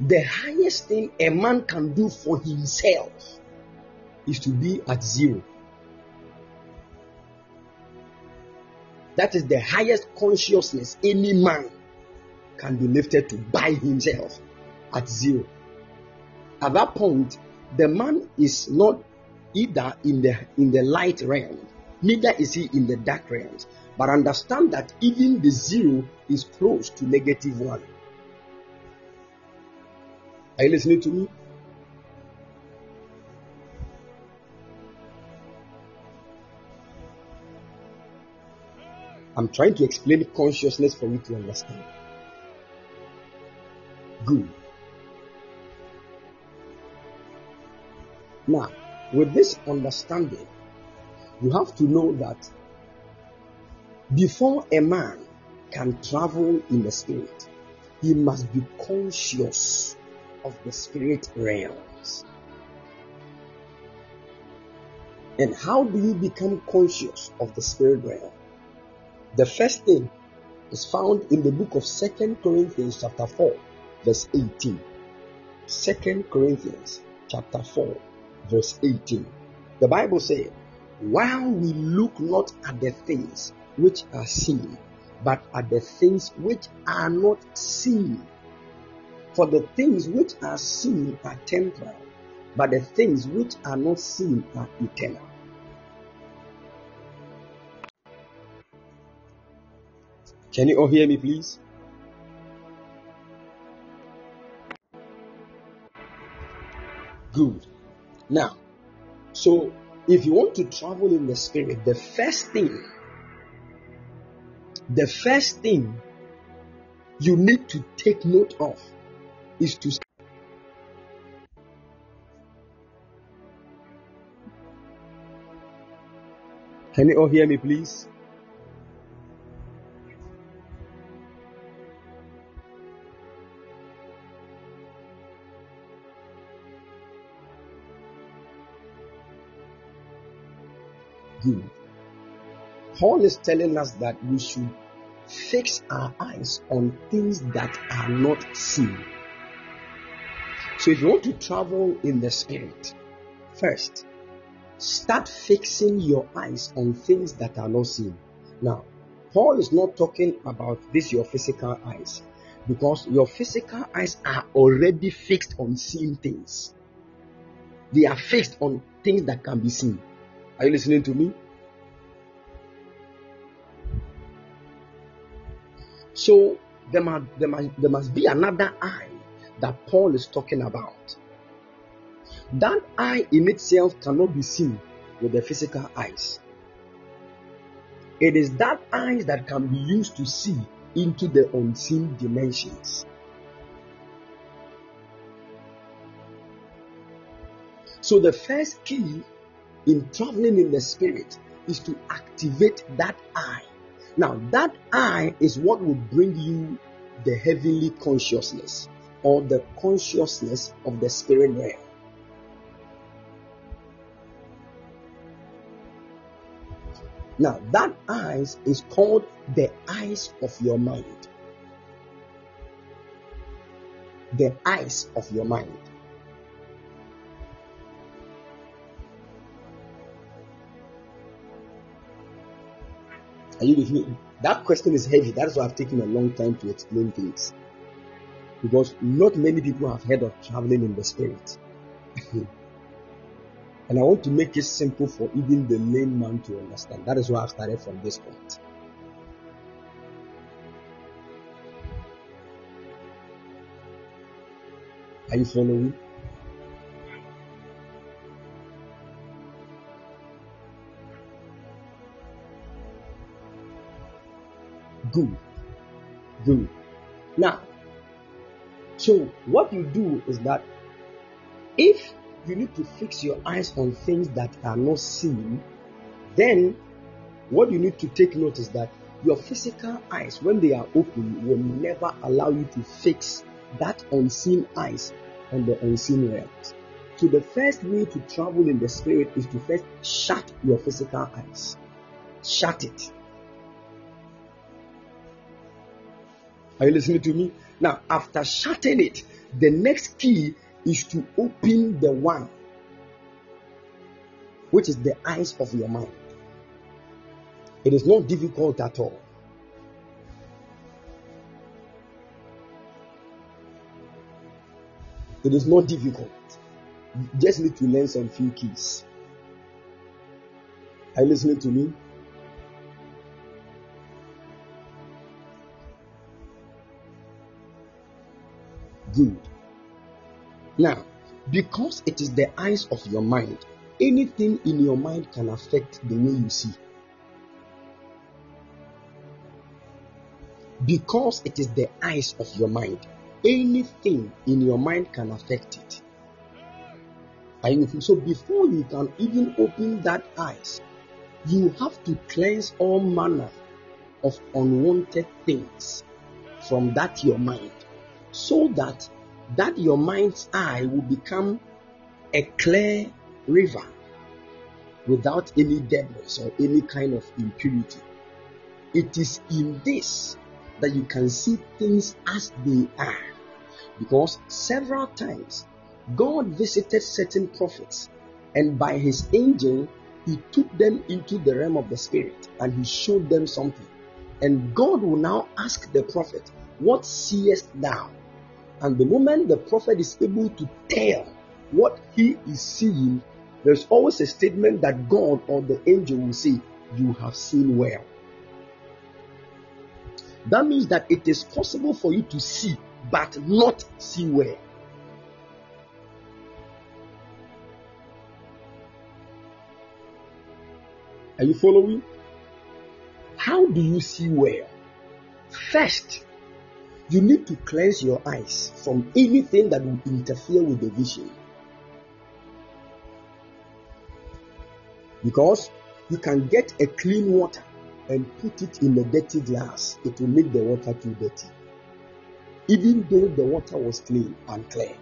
the highest thing a man can do for himself is to be at zero. That is the highest consciousness any man can be lifted to by himself at zero at that point, the man is not either in the in the light realm, neither is he in the dark realms. But understand that even the zero is close to negative one. Are you listening to me? I'm trying to explain consciousness for you to understand. Good. Now, with this understanding, you have to know that before a man can travel in the spirit, he must be conscious of the spirit realms. And how do you become conscious of the spirit realm? The first thing is found in the book of Second Corinthians chapter 4 verse 18. Second Corinthians chapter 4 verse 18. The Bible says, While we look not at the things which are seen, but at the things which are not seen. For the things which are seen are temporal, but the things which are not seen are eternal. Can you all hear me, please? Good. Now, so if you want to travel in the spirit, the first thing, the first thing you need to take note of is to Can you all hear me, please? Paul is telling us that we should fix our eyes on things that are not seen. So if you want to travel in the spirit, first, start fixing your eyes on things that are not seen. Now, Paul is not talking about this your physical eyes because your physical eyes are already fixed on seeing things. They are fixed on things that can be seen. Are you listening to me? So there must, there must, there must be another eye that Paul is talking about. That eye in itself cannot be seen with the physical eyes. It is that eyes that can be used to see into the unseen dimensions. So, the first key in traveling in the spirit is to activate that eye. Now, that eye is what will bring you the heavenly consciousness or the consciousness of the spirit realm. Now, that eyes is called the eyes of your mind. The eyes of your mind. Are you with me? That question is heavy. That's why I've taken a long time to explain things. Because not many people have heard of traveling in the spirit. *laughs* And I want to make it simple for even the layman to understand. That is why I've started from this point. Are you following? Good. Good. Now, so what you do is that if you need to fix your eyes on things that are not seen, then what you need to take note is that your physical eyes, when they are open, will never allow you to fix that unseen eyes on the unseen realms. So the first way to travel in the spirit is to first shut your physical eyes. Shut it. Are you listening to me? Now, after shutting it, the next key is to open the one which is the eyes of your mind. It is not difficult at all. It is not difficult. You just need to learn some few keys. Are you listening to me? Good. Now, because it is the eyes of your mind, anything in your mind can affect the way you see. Because it is the eyes of your mind, anything in your mind can affect it. So before you can even open that eyes, you have to cleanse all manner of unwanted things from that your mind so that that your mind's eye will become a clear river without any deadness or any kind of impurity. It is in this that you can see things as they are. Because several times God visited certain prophets, and by his angel, he took them into the realm of the spirit and he showed them something. And God will now ask the prophet, What seest thou? And the moment the prophet is able to tell what he is seeing, there's always a statement that God or the angel will say, You have seen well. That means that it is possible for you to see, but not see well. Are you following? How do you see well? First, you need to cleanse your eyes from anything that will interfere with the vision. Because you can get a clean water and put it in a dirty glass, it will make the water too dirty. Even though the water was clean and clear.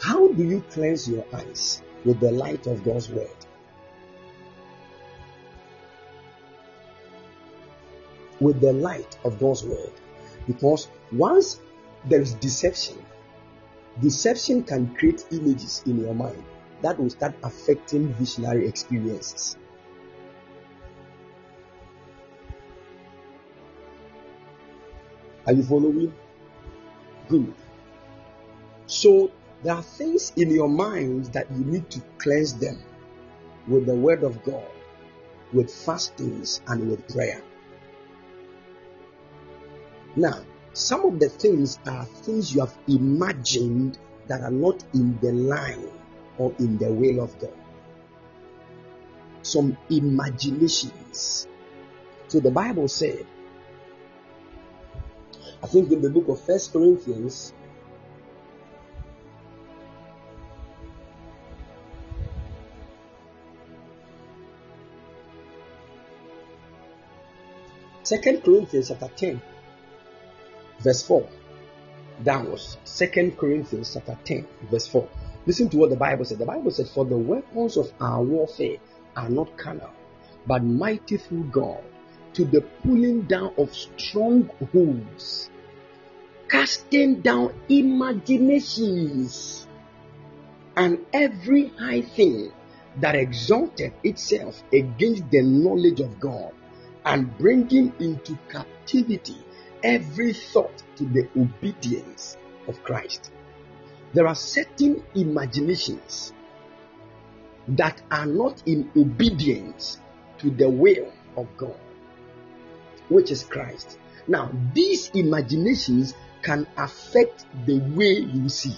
How do you cleanse your eyes? with the light of God's word. With the light of God's word. Because once there is deception, deception can create images in your mind that will start affecting visionary experiences. Are you following? Good. So there are things in your mind that you need to cleanse them with the word of God, with fastings, and with prayer. Now, some of the things are things you have imagined that are not in the line or in the will of God. Some imaginations. So the Bible said, I think in the book of First Corinthians, Second Corinthians chapter 10, verse 4. That was Second Corinthians chapter 10, verse 4. Listen to what the Bible said. The Bible said, For the weapons of our warfare are not carnal, but mighty through God to the pulling down of strongholds, casting down imaginations and every high thing that exalted itself against the knowledge of God and bringing into captivity every thought to the obedience of Christ. There are certain imaginations that are not in obedience to the will of God, which is Christ. Now, these imaginations can affect the way you see.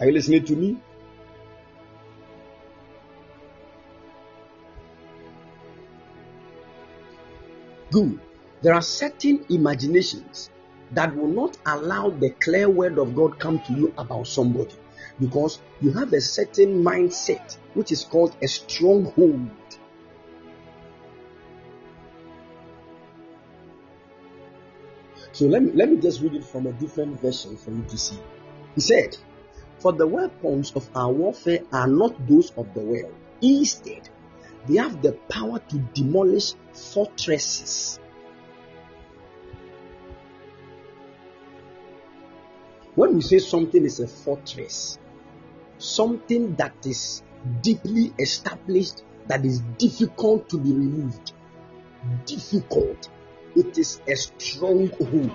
Are you listening to me? Good. There are certain imaginations that will not allow the clear word of God come to you about somebody because you have a certain mindset which is called a stronghold. So let me let me just read it from a different version for you to see. He said, For the weapons of our warfare are not those of the world. Instead, they have the power to demolish fortresses. When we say something is a fortress, something that is deeply established, that is difficult to be removed, difficult, it is a stronghold.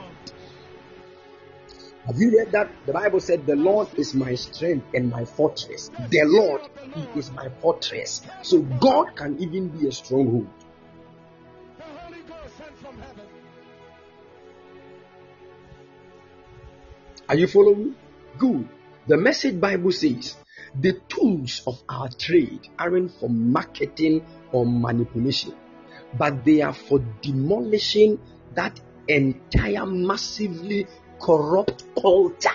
Have you read that? The Bible said, The Lord is my strength and my fortress. The Lord, He is my fortress. So God can even be a stronghold. Are you following? Good. The message Bible says the tools of our trade aren't for marketing or manipulation, but they are for demolishing that entire massively corrupt culture.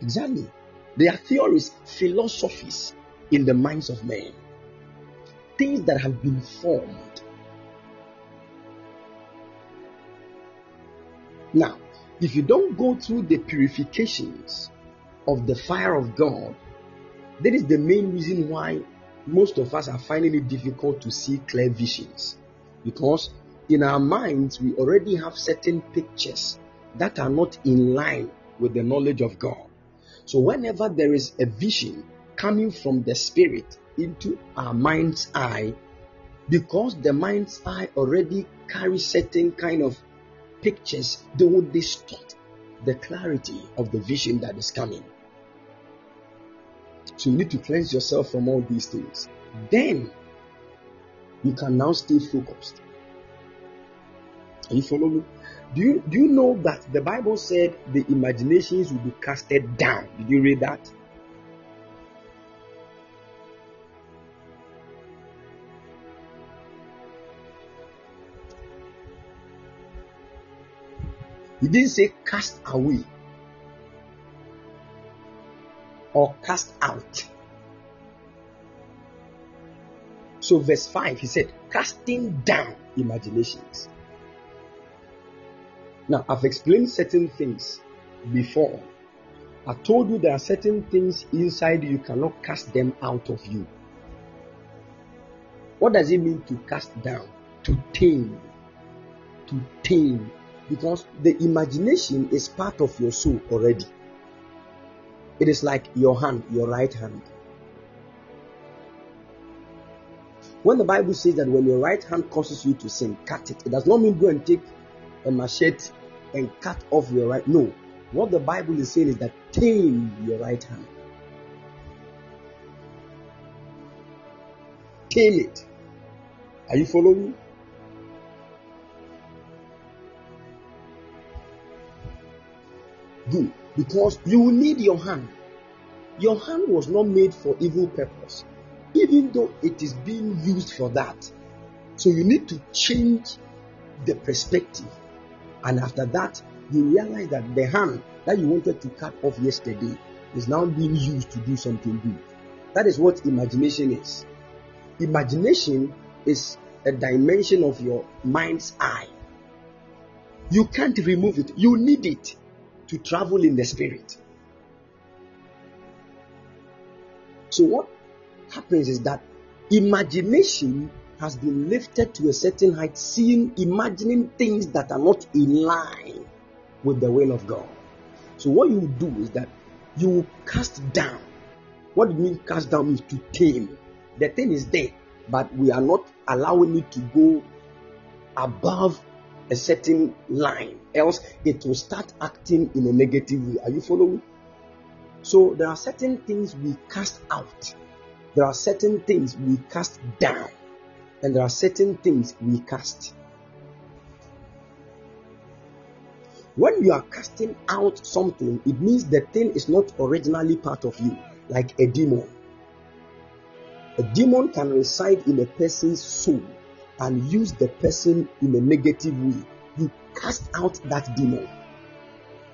Exactly. They are theories, philosophies in the minds of men. Things that have been formed. Now, if you don't go through the purifications of the fire of God, that is the main reason why most of us are finding it difficult to see clear visions. Because in our minds, we already have certain pictures that are not in line with the knowledge of God. So, whenever there is a vision coming from the Spirit into our mind's eye, because the mind's eye already carries certain kind of pictures, they will distort the clarity of the vision that is coming. So, you need to cleanse yourself from all these things. Then, you can now stay focused. You me? Do you do you know that the Bible said the imaginations will be casted down? Did you read that? He didn't say cast away or cast out. So, verse 5, he said, casting down imaginations. Now, I've explained certain things before I told you there are certain things inside you cannot cast them out of you. What does it mean to cast down? To tame. To tame. Because the imagination is part of your soul already. It is like your hand, your right hand. When the Bible says that when your right hand causes you to sin, cut it. It does not mean go and take a machete and cut off your right. No. What the Bible is saying is that tame your right hand. Tame it. Are you following? Good. Because you need your hand. Your hand was not made for evil purpose, even though it is being used for that. So you need to change the perspective. And after that, you realize that the hand that you wanted to cut off yesterday is now being used to do something good. That is what imagination is. Imagination is a dimension of your mind's eye. You can't remove it, you need it to travel in the spirit. So, what happens is that imagination has been lifted to a certain height, seeing, imagining things that are not in line with the will of God. So, what you do is that you cast down. What do you mean cast down means to tame. The thing is there, but we are not allowing it to go above a certain line, else it will start acting in a negative way. Are you following? So there are certain things we cast out, there are certain things we cast down, and there are certain things we cast. When you are casting out something, it means the thing is not originally part of you, like a demon. A demon can reside in a person's soul and use the person in a negative way, you cast out that demon.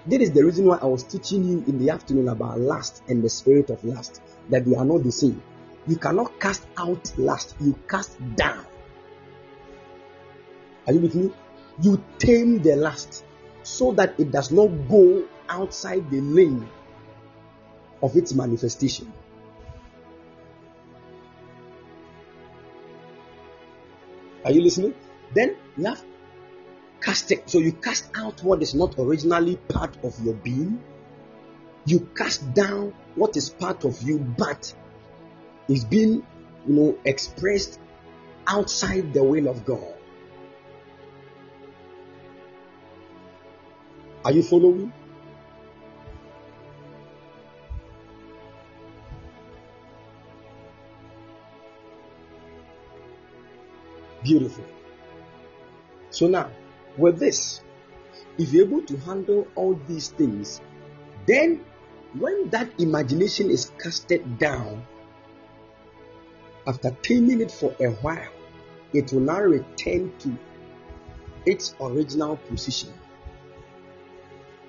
This is the reason why I was teaching you in the afternoon about lust and the spirit of lust, that they are not the same. You cannot cast out lust, you cast down. Are you with me? You tame the lust so that it does not go outside the lane of its manifestation. Are you listening? Then you have casting. So you cast out what is not originally part of your being. You cast down what is part of you, but is being, you know, expressed outside the will of God. Are you following? Beautiful. So now, with this, if you're able to handle all these things, then when that imagination is casted down, after taming it for a while, it will now return to its original position.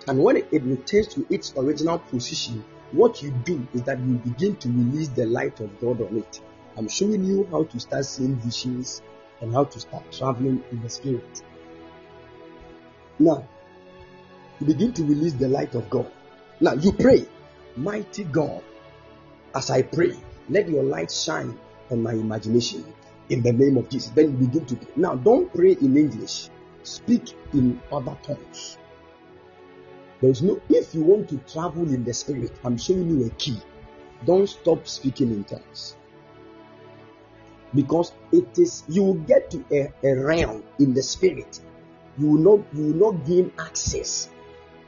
And when it returns to its original position, what you do is that you begin to release the light of God on it. I'm showing you how to start seeing visions and how to start traveling in the spirit. Now, you begin to release the light of God. Now, you pray, Mighty God, as I pray, let your light shine on my imagination in the name of Jesus. Then you begin to pray. Now, don't pray in English, speak in other tongues. There is no, if you want to travel in the spirit, I'm showing you a key. Don't stop speaking in tongues because it is you will get to a, a realm in the spirit you will not you will not gain access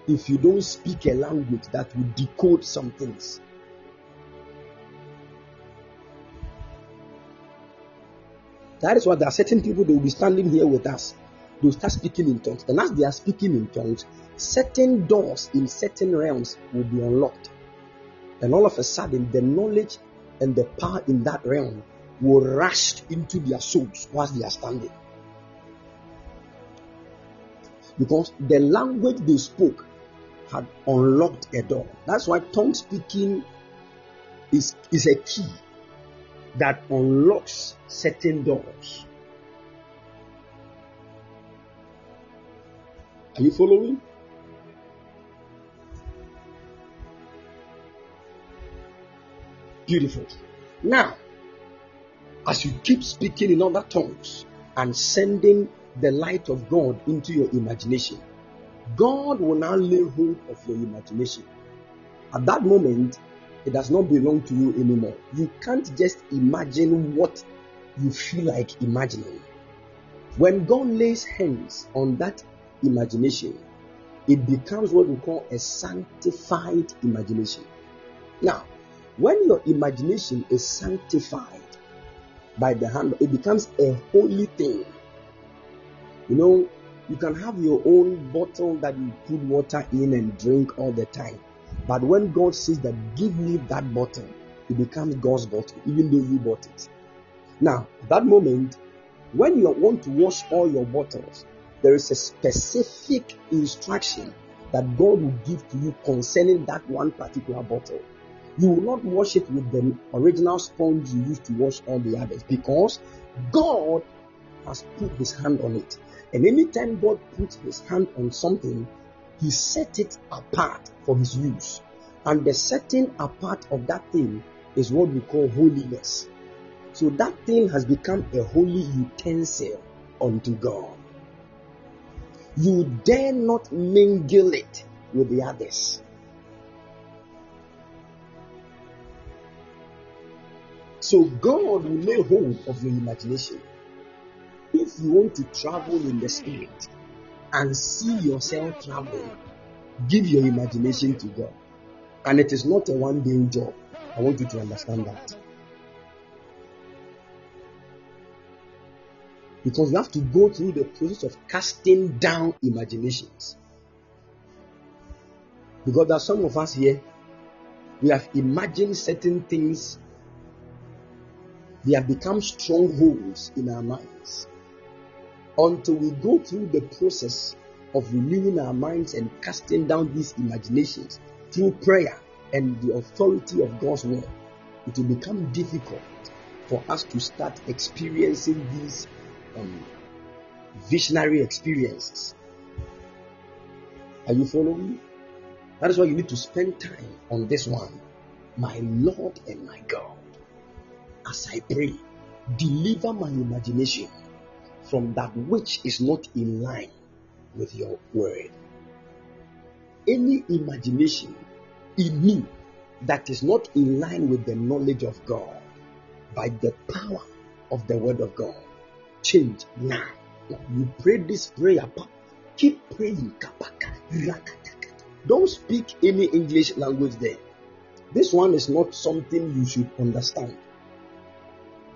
if you don't speak a language that will decode some things that is why there are certain people they will be standing here with us they will start speaking in tongues and as they are speaking in tongues certain doors in certain realms will be unlocked and all of a sudden the knowledge and the power in that realm will rush into their souls whilst they are standing. Because the language they spoke had unlocked a door. That's why tongue speaking is, is a key that unlocks certain doors. Are you following? Beautiful. Now, as you keep speaking in other tongues and sending the light of God into your imagination, God will now lay hold of your imagination. At that moment, it does not belong to you anymore. You can't just imagine what you feel like imagining. When God lays hands on that imagination, it becomes what we call a sanctified imagination. Now, when your imagination is sanctified by the hand, it becomes a holy thing. You know, you can have your own bottle that you put water in and drink all the time. But when God says that, give me that bottle, it becomes God's bottle, even though you bought it. Now, that moment, when you want to wash all your bottles, there is a specific instruction that God will give to you concerning that one particular bottle. You will not wash it with the original sponge you used to wash all the others because God has put his hand on it. And anytime God puts his hand on something, he set it apart for his use. And the setting apart of that thing is what we call holiness. So that thing has become a holy utensil unto God. You dare not mingle it with the others. So God will lay hold of your imagination. If you want to travel in the spirit and see yourself traveling, give your imagination to God. And it is not a one day job. I want you to understand that. Because you have to go through the process of casting down imaginations. Because there are some of us here, we have imagined certain things, they have become strongholds in our minds. Until we go through the process of renewing our minds and casting down these imaginations through prayer and the authority of God's word, it will become difficult for us to start experiencing these um, visionary experiences. Are you following me? That is why you need to spend time on this one. My Lord and my God, as I pray, deliver my imagination from that which is not in line with your word. Any imagination in me that is not in line with the knowledge of God by the power of the word of God change now. You pray this prayer, keep praying. Don't speak any English language there. This one is not something you should understand.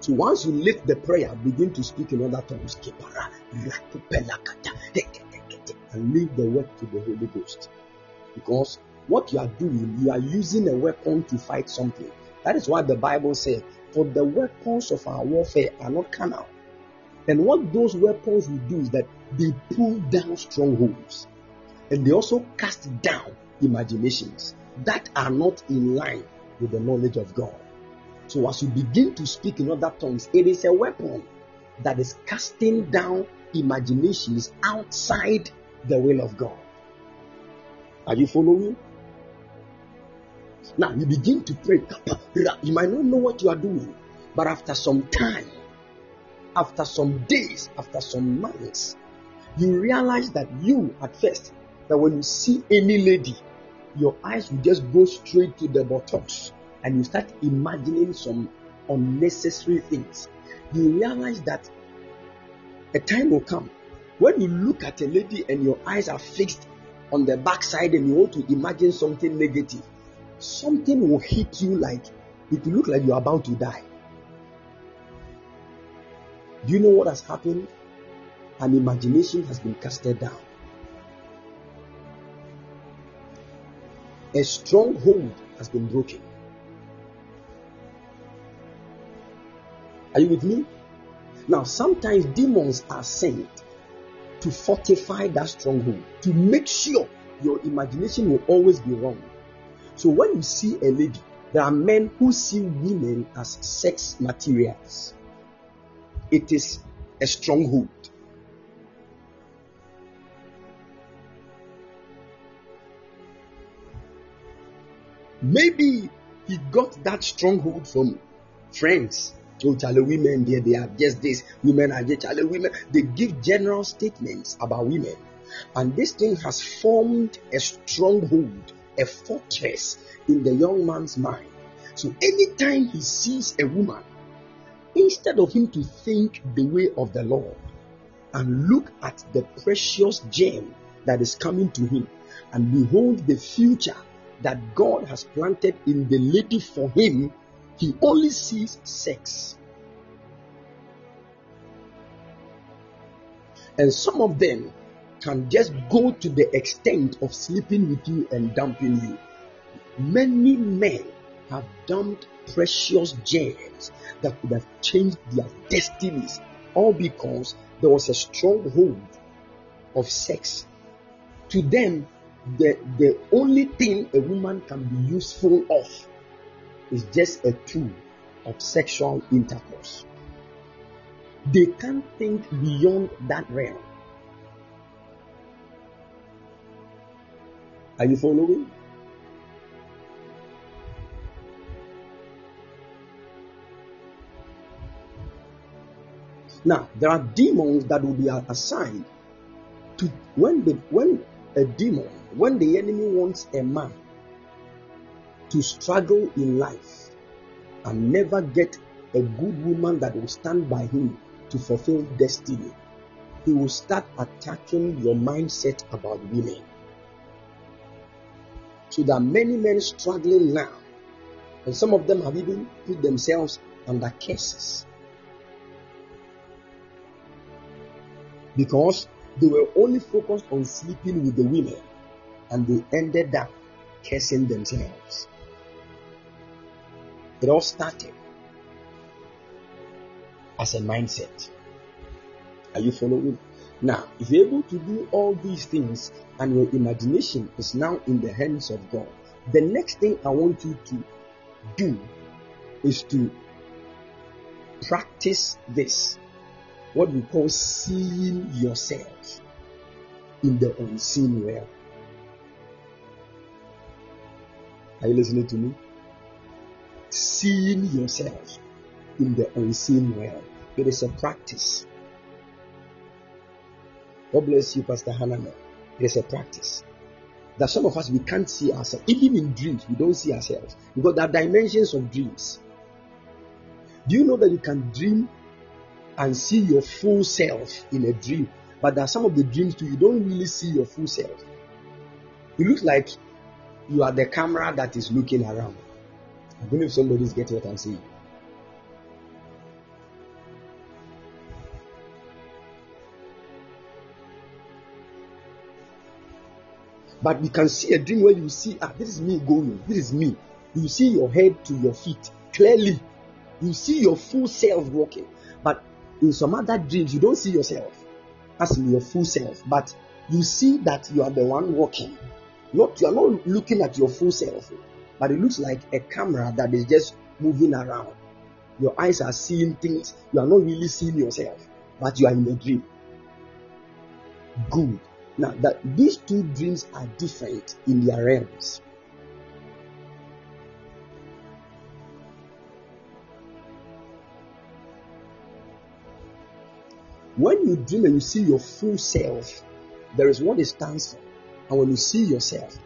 Once you lift the prayer, begin to speak in other tongues. And leave the work to the Holy Ghost. Because what you are doing, you are using a weapon to fight something. That is why the Bible says, For the weapons of our warfare are not carnal, and what those weapons will do is that they pull down strongholds and they also cast down imaginations that are not in line with the knowledge of God. So, as you begin to speak in other tongues, it is a weapon that is casting down imaginations outside the will of God. Are you following? Now, you begin to pray. You might not know what you are doing, but after some time, after some days, after some months, you realize that you, at first, that when you see any lady, your eyes will just go straight to the buttocks and you start imagining some unnecessary things. You realize that a time will come when you look at a lady and your eyes are fixed on the backside and you want to imagine something negative, something will hit you like it will look like you're about to die. Do you know what has happened? An imagination has been casted down. A stronghold has been broken. Are you with me? Now, sometimes demons are sent to fortify that stronghold, to make sure your imagination will always be wrong. So, when you see a lady, there are men who see women as sex materials it is a stronghold. Maybe he got that stronghold from friends. Oh, Charlie, women, they, they are just this. Women are just Charlie, women. They give general statements about women. And this thing has formed a stronghold, a fortress in the young man's mind. So anytime he sees a woman, instead of him to think the way of the Lord and look at the precious gem that is coming to him and behold the future that God has planted in the lady for him, he only sees sex. And some of them can just go to the extent of sleeping with you and dumping you. Many men have dumped precious gems that could have changed their destinies, all because there was a stronghold of sex. To them, the, the only thing a woman can be useful of is just a tool of sexual intercourse. They can't think beyond that realm. Are you following? Now, there are demons that will be assigned to when the when a demon, when the enemy wants a man to struggle in life and never get a good woman that will stand by him to fulfill destiny, he will start attacking your mindset about women. So there are many men struggling now, and some of them have even put themselves under curses because they were only focused on sleeping with the women and they ended up cursing themselves. It all started as a mindset. Are you following? Now, if you're able to do all these things and your imagination is now in the hands of God, the next thing I want you to do is to practice this what we call seeing yourself in the unseen realm. Are you listening to me? Seeing yourself in the unseen realm. It is a practice. God bless you, Pastor Hannah. It is a practice. That some of us we can't see ourselves. Even in dreams, we don't see ourselves. Because there are dimensions of dreams. Do you know that you can dream and see your full self in a dream. But there are some of the dreams too, you don't really see your full self. You look like you are the camera that is looking around. I don't know if getting what I'm saying. But you can see a dream where you see, ah, this is me going, this is me. You see your head to your feet clearly. You see your full self walking. But in some other dreams, you don't see yourself as your full self, but you see that you are the one walking. Not you are not looking at your full self, but it looks like a camera that is just moving around. Your eyes are seeing things. You are not really seeing yourself, but you are in a dream. Good. Now that these two dreams are different in their realms. When you dream and you see your full self, there is what it stands for. And when you see yourself,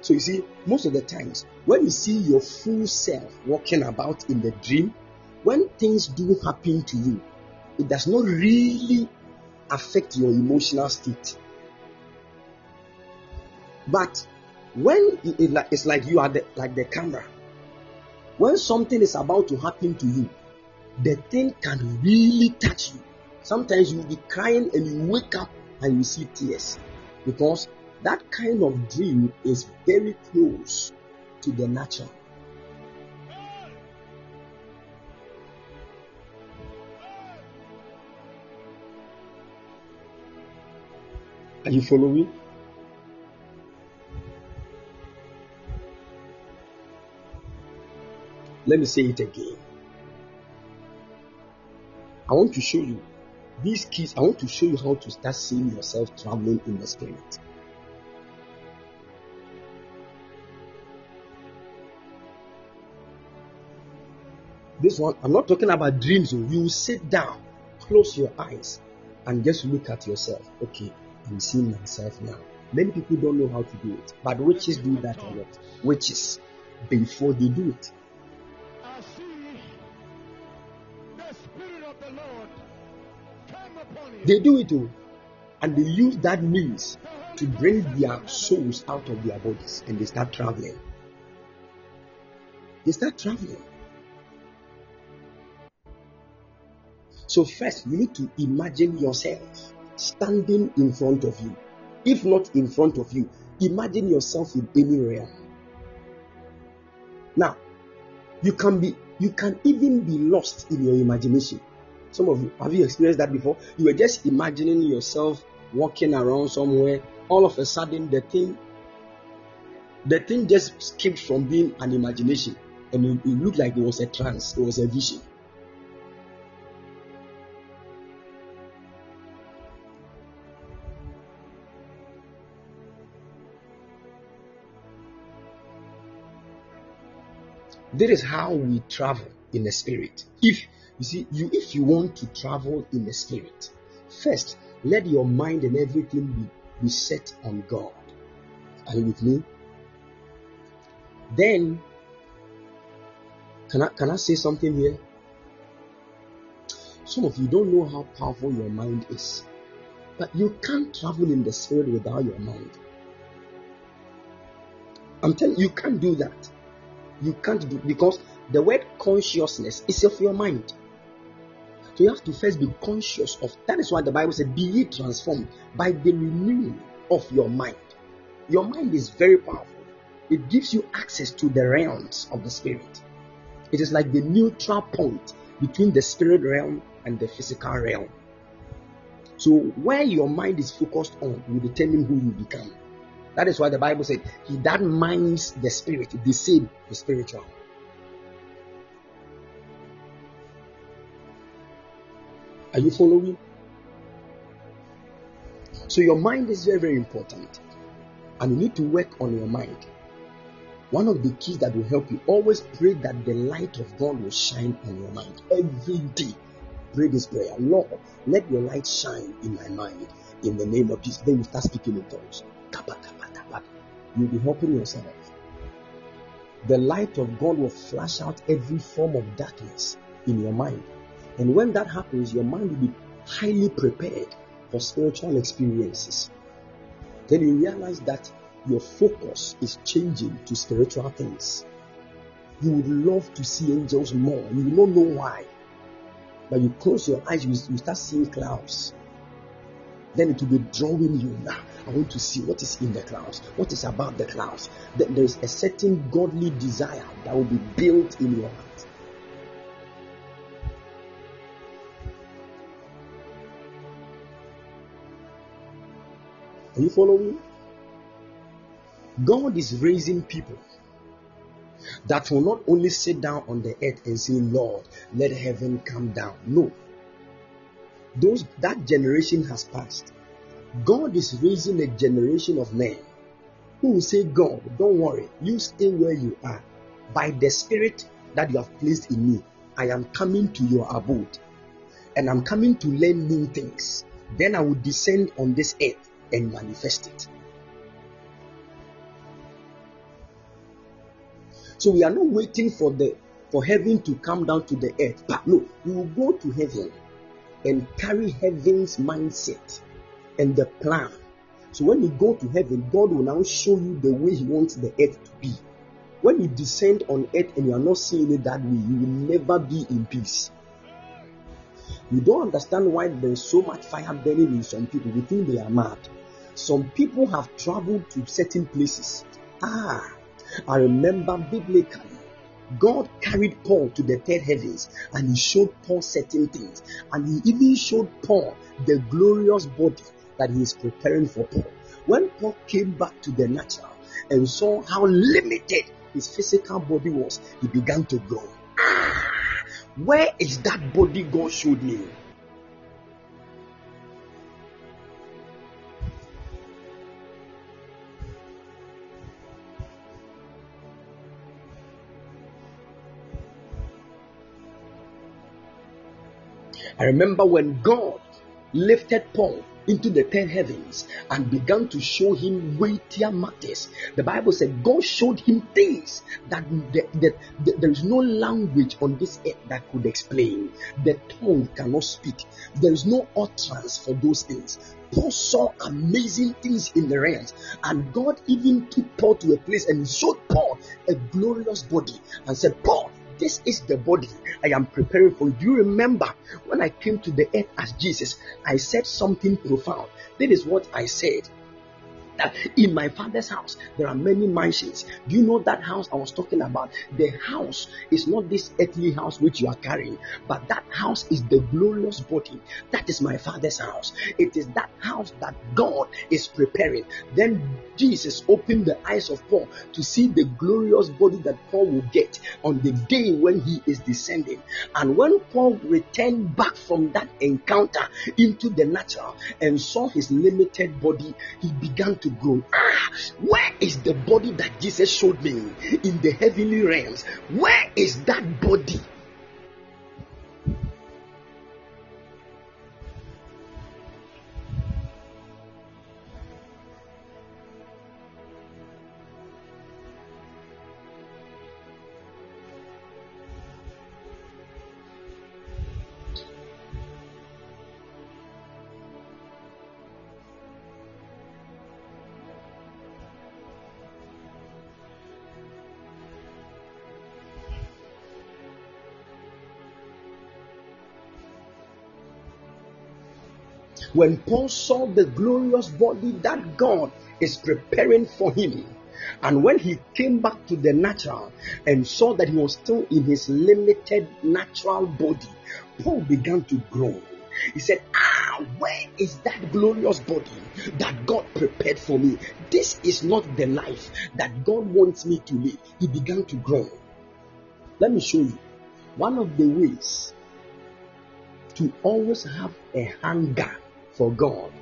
so you see, most of the times, when you see your full self walking about in the dream, when things do happen to you, it does not really affect your emotional state. But when it's like you are the, like the camera, when something is about to happen to you, the thing can really touch you. Sometimes you'll be crying and you wake up and you see tears because that kind of dream is very close to the natural. Are you following? Let me say it again. I want to show you these keys, I want to show you how to start seeing yourself traveling in the spirit. This one, I'm not talking about dreams. Oh. You sit down, close your eyes, and just look at yourself. Okay, I'm seeing myself now. Many people don't know how to do it, but witches do that a lot. Witches, before they do it. They do it too, and they use that means to bring their souls out of their bodies and they start traveling. They start traveling. So, first, you need to imagine yourself standing in front of you. If not in front of you, imagine yourself in any realm. Now, you can be you can even be lost in your imagination. Some of you have you experienced that before? You were just imagining yourself walking around somewhere. All of a sudden, the thing the thing just skipped from being an imagination and it, it looked like it was a trance, it was a vision. That is how we travel in the spirit. If you see, you if you want to travel in the spirit, first let your mind and everything be, be set on God. Are you with me? Then can I can I say something here? Some of you don't know how powerful your mind is. But you can't travel in the spirit without your mind. I'm telling you, you can't do that. You can't do because the word consciousness is of your mind. So you have to first be conscious of that is why the Bible said, Be ye transformed by the renewing of your mind. Your mind is very powerful, it gives you access to the realms of the spirit. It is like the neutral point between the spirit realm and the physical realm. So, where your mind is focused on will determine who you become. That is why the Bible said, He that minds the spirit, the same the spiritual. Are you following? So your mind is very, very important. And you need to work on your mind. One of the keys that will help you always pray that the light of God will shine on your mind every day. Pray this prayer Lord, let your light shine in my mind in the name of Jesus. Then you start speaking in tongues. You'll be helping yourself. The light of God will flash out every form of darkness in your mind. And when that happens, your mind will be highly prepared for spiritual experiences. Then you realize that your focus is changing to spiritual things. You would love to see angels more. You will not know why. But you close your eyes, you, you start seeing clouds. Then it will be drawing you now. I want to see what is in the clouds, what is about the clouds. Then there is a certain godly desire that will be built in your heart. Are you following? Me? God is raising people that will not only sit down on the earth and say, Lord, let heaven come down. No. Those that generation has passed. God is raising a generation of men who will say, God, don't worry, you stay where you are. By the spirit that you have placed in me, I am coming to your abode and I'm coming to learn new things. Then I will descend on this earth and manifest it. So we are not waiting for the for heaven to come down to the earth. But no, we will go to heaven and carry heaven's mindset and the plan. So when you go to heaven, God will now show you the way He wants the earth to be. When you descend on earth and you are not seeing it that way, you will never be in peace. You don't understand why there's so much fire burning in some people. We think they are mad. Some people have traveled to certain places. Ah, I remember biblically, God carried Paul to the third heavens and he showed Paul certain things. And he even showed Paul the glorious body that he is preparing for Paul. When Paul came back to the natural and saw how limited his physical body was, he began to grow. Ah, where is that body God showed me? I remember when God lifted Paul into the ten heavens and began to show him weightier matters. The Bible said God showed him things that, that, that, that, there is no language on this earth that could explain. The tongue cannot speak. There is no utterance for those things. Paul saw amazing things in the realms, and God even took Paul to a place and showed Paul a glorious body and said, Paul, this is the body I am preparing for. Do you remember when I came to the earth as Jesus? I said something profound. That is what I said that in my father's house there are many mansions. Do you know that house I was talking about? The house is not this earthly house which you are carrying, but that house is the glorious body. That is my father's house. It is that house that God is preparing. Then Jesus opened the eyes of Paul to see the glorious body that Paul will get on the day when he is descending. And when Paul returned back from that encounter into the natural and saw his limited body, he began to grow. Ah, where is the body that Jesus showed me in the heavenly realms? Where is that body? When Paul saw the glorious body that God is preparing for him, and when he came back to the natural and saw that he was still in his limited natural body, Paul began to grow. He said, Ah, where is that glorious body that God prepared for me? This is not the life that God wants me to live. He began to grow. Let me show you one of the ways to always have a hunger for God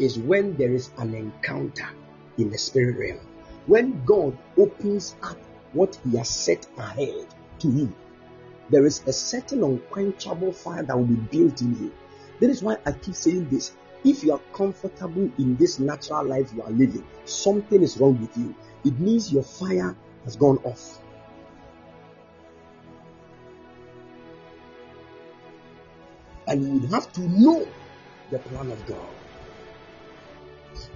is when there is an encounter in the spirit realm. When God opens up what He has set ahead to you, there is a certain unquenchable fire that will be built in you. That is why I keep saying this. If you are comfortable in this natural life you are living, something is wrong with you. It means your fire has gone off. And you would have to know the plan of God.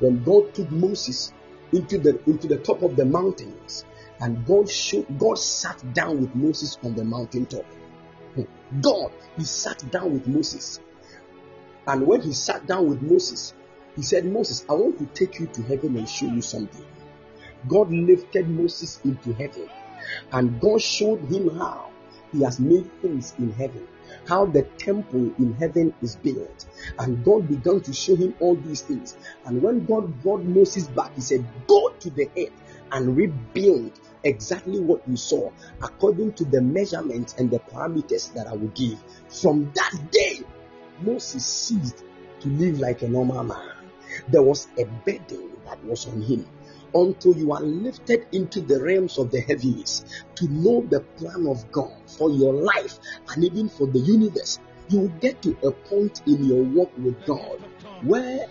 When God took Moses into the into the top of the mountains, and God showed, God sat down with Moses on the mountaintop. Hmm. God, he sat down with Moses. And when he sat down with Moses, he said, Moses, I want to take you to heaven and show you something. God lifted Moses into heaven, and God showed him how he has made things in heaven how the temple in heaven is built. And God began to show him all these things. And when God brought Moses back, he said, Go to the earth and rebuild exactly what you saw according to the measurements and the parameters that I will give. From that day, Moses ceased to live like a normal man. There was a burden that was on him until you are lifted into the realms of the heavens to know the plan of God for your life and even for the universe. You will get to a point in your walk with God where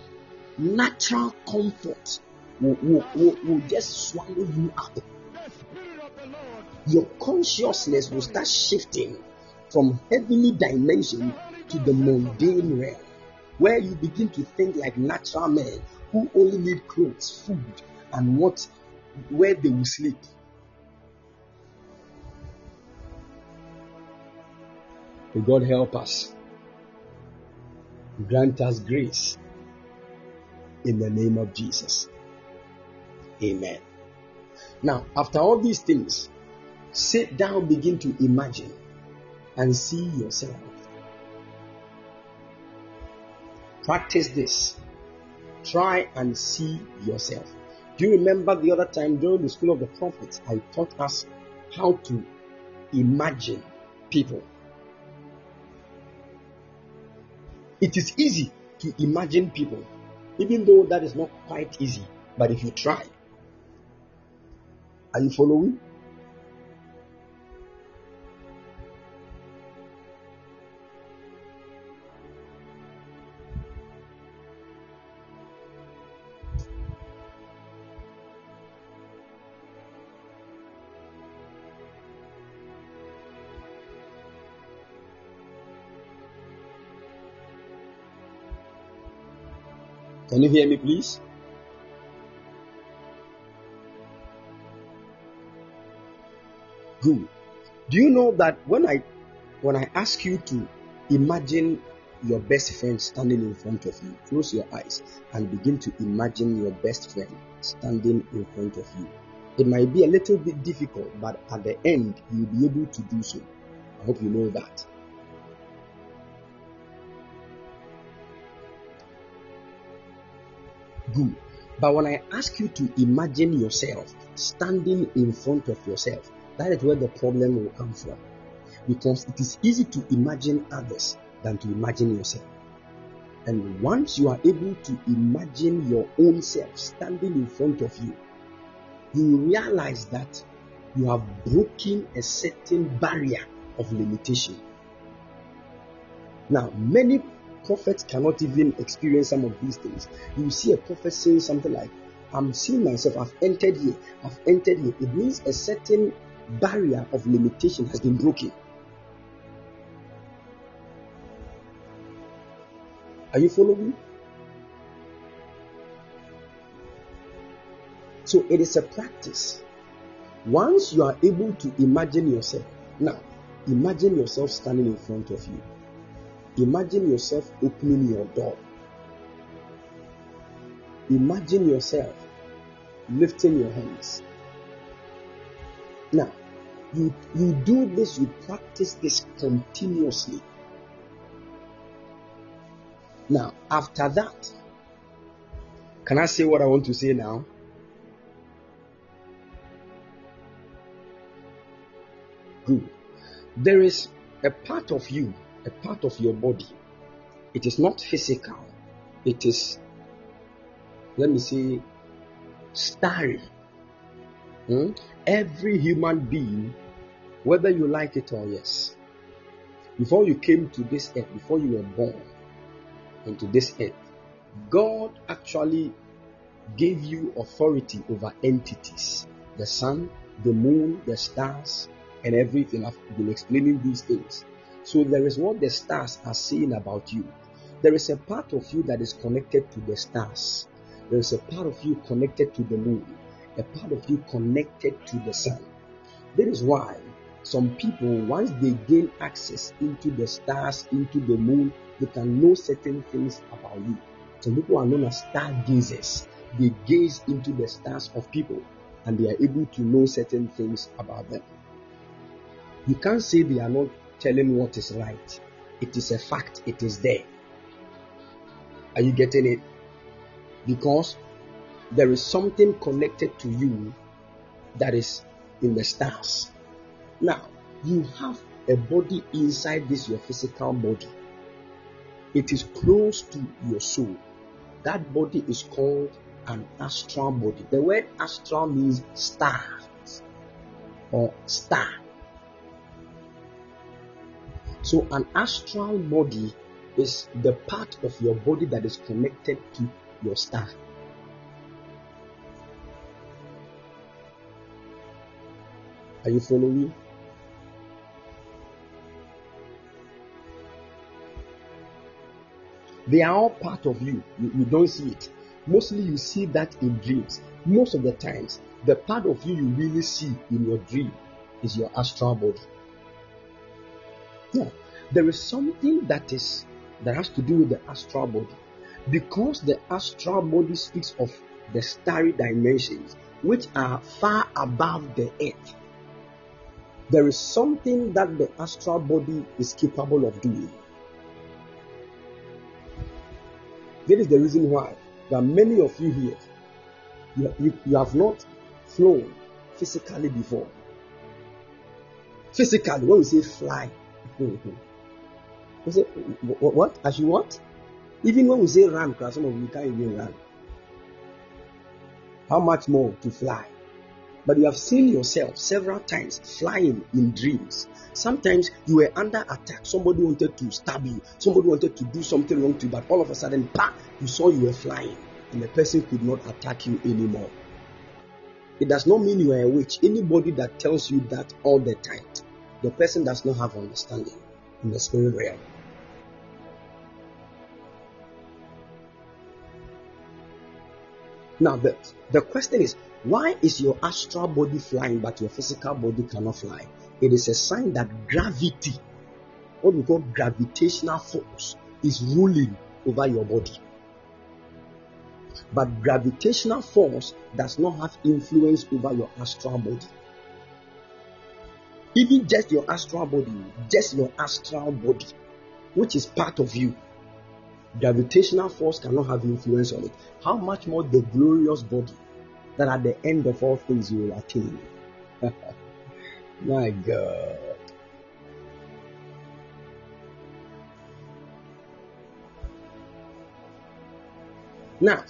natural comfort will, will, will, will just swallow you up. Your consciousness will start shifting from heavenly dimension to the mundane realm, where you begin to think like natural men who only need clothes, food, and what where they will sleep. May God help us. Grant us grace in the name of Jesus. Amen. Now, after all these things, sit down, begin to imagine and see yourself. Practice this. Try and see yourself. Do you remember the other time during the school of the prophets, I taught us how to imagine people? It is easy to imagine people, even though that is not quite easy. But if you try, are you following? You hear me, please? Good. Do you know that when I when I ask you to imagine your best friend standing in front of you, close your eyes and begin to imagine your best friend standing in front of you. It might be a little bit difficult, but at the end, you'll be able to do so. I hope you know that. Good. But when I ask you to imagine yourself standing in front of yourself, that is where the problem will come from. Because it is easy to imagine others than to imagine yourself. And once you are able to imagine your own self standing in front of you, you realize that you have broken a certain barrier of limitation. Now, many prophets cannot even experience some of these things. You see a prophet saying something like, I'm seeing myself, I've entered here, I've entered here. It means a certain barrier of limitation has been broken. Are you following? So it is a practice. Once you are able to imagine yourself, now imagine yourself standing in front of you. Imagine yourself opening your door. Imagine yourself lifting your hands. Now, you, you do this, you practice this continuously. Now, after that, can I say what I want to say now? Good. There is a part of you, a part of your body. It is not physical. It is, let me say, starry. Hmm? Every human being, whether you like it or yes, before you came to this earth, before you were born into this earth, God actually gave you authority over entities the sun, the moon, the stars, and everything. I've been explaining these things. So there is what the stars are saying about you. There is a part of you that is connected to the stars. There is a part of you connected to the moon, a part of you connected to the sun. That is why some people, once they gain access into the stars, into the moon, they can know certain things about you. Some people are known as stargazers. They gaze into the stars of people and they are able to know certain things about them. You can't say they are not telling what is right. It is a fact, it is there. Are you getting it? Because there is something connected to you that is in the stars. Now, you have a body inside this your physical body. It is close to your soul. That body is called an astral body. The word astral means stars or star. So, an astral body is the part of your body that is connected to your star. Are you following? They are all part of you. you. You don't see it. Mostly you see that in dreams. Most of the times, the part of you you really see in your dream is your astral body. Yeah, there is something that is that has to do with the astral body because the astral body speaks of the starry dimensions which are far above the earth. There is something that the astral body is capable of doing. That is the reason why there are many of you here. You, you, you have not flown physically before. Physically, when we say fly, we say what, what? As you what? Even when we say run, because some of you can't even run. How much more to fly? But you have seen yourself several times flying in dreams. Sometimes you were under attack. Somebody wanted to stab you. Somebody wanted to do something wrong to you. But all of a sudden, bah, you saw you were flying. And the person could not attack you anymore. It does not mean you are a witch. Anybody that tells you that all the time, the person does not have understanding in the spirit realm. Now, the, the question is why is your astral body flying but your physical body cannot fly? It is a sign that gravity, what we call gravitational force, is ruling over your body. But gravitational force does not have influence over your astral body. Even just your astral body, just your astral body, which is part of you, gravitational force cannot have influence on it. How much more the glorious body that at the end of all things you will attain? *laughs* My God. Now,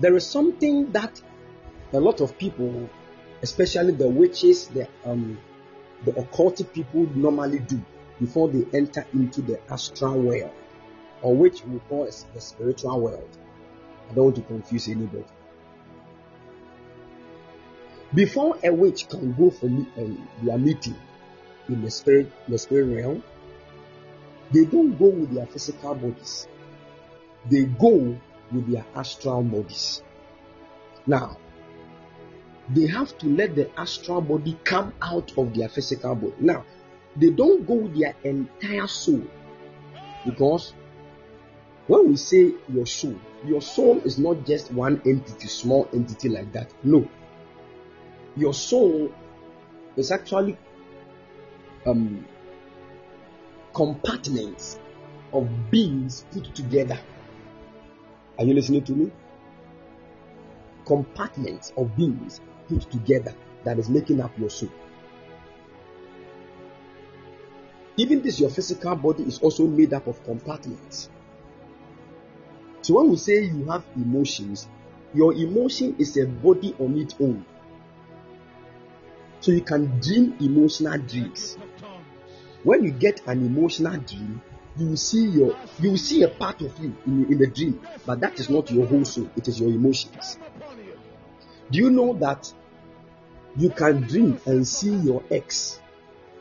there is something that a lot of people, especially the witches, the um, the occult people normally do before they enter into the astral world, or which we call the spiritual world. I don't want to confuse anybody. Before a witch can go for um, their meeting in the spirit, the spirit realm, they don't go with their physical bodies. They go with their astral bodies. Now, they have to let the astral body come out of their physical body. Now, they don't go with their entire soul because when we say your soul, your soul is not just one entity, small entity like that. No, your soul is actually um, compartments of beings put together. Are you listening to me? Compartments of beings put together that is making up your soul. Even this, your physical body is also made up of compartments. So when we say you have emotions, your emotion is a body on its own. So you can dream emotional dreams. When you get an emotional dream, you will see your you see a part of you in, in the dream, but that is not your whole soul, it is your emotions. Do you know that you can dream and see your ex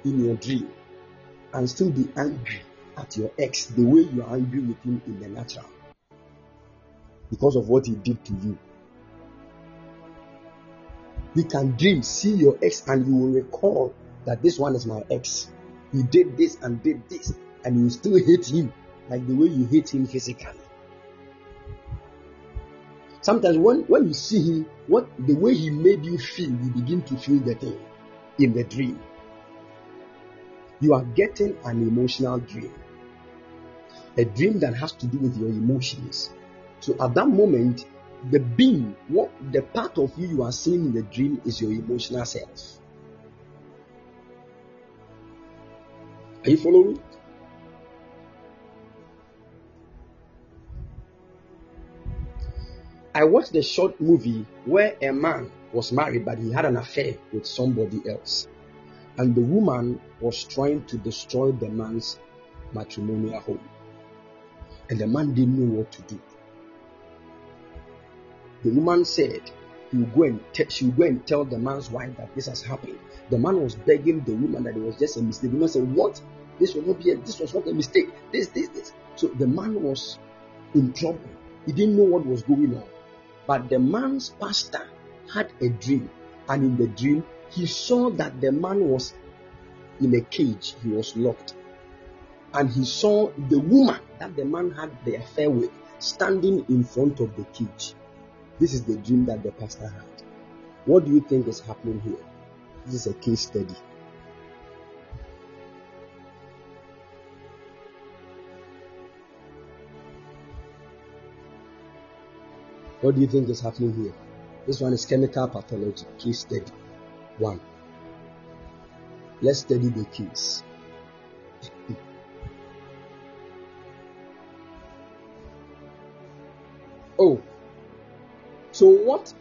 in your dream and still be angry at your ex the way you are angry with him in the natural because of what he did to you? You can dream, see your ex, and you will recall that this one is my ex. He did this and did this, and you still hate him like the way you hate him physically. Sometimes when, when you see him, what the way he made you feel, you begin to feel the thing in the dream. You are getting an emotional dream. A dream that has to do with your emotions. So at that moment, the being, what the part of you you are seeing in the dream is your emotional self. Are you following? I watched a short movie where a man was married but he had an affair with somebody else. And the woman was trying to destroy the man's matrimonial home. And the man didn't know what to do. The woman said will go and te- she will go and tell the man's wife that this has happened. The man was begging the woman that it was just a mistake. The woman said, What? This was not be a, this was not a mistake. This, this, this. So the man was in trouble. He didn't know what was going on. But the man's pastor had a dream, and in the dream, he saw that the man was in a cage, he was locked. And he saw the woman that the man had the affair with standing in front of the cage. This is the dream that the pastor had. What do you think is happening here? This is a case study. What do you think is happening here? This one is chemical pathology, case study. One. Let's study the case. *laughs* oh, so what?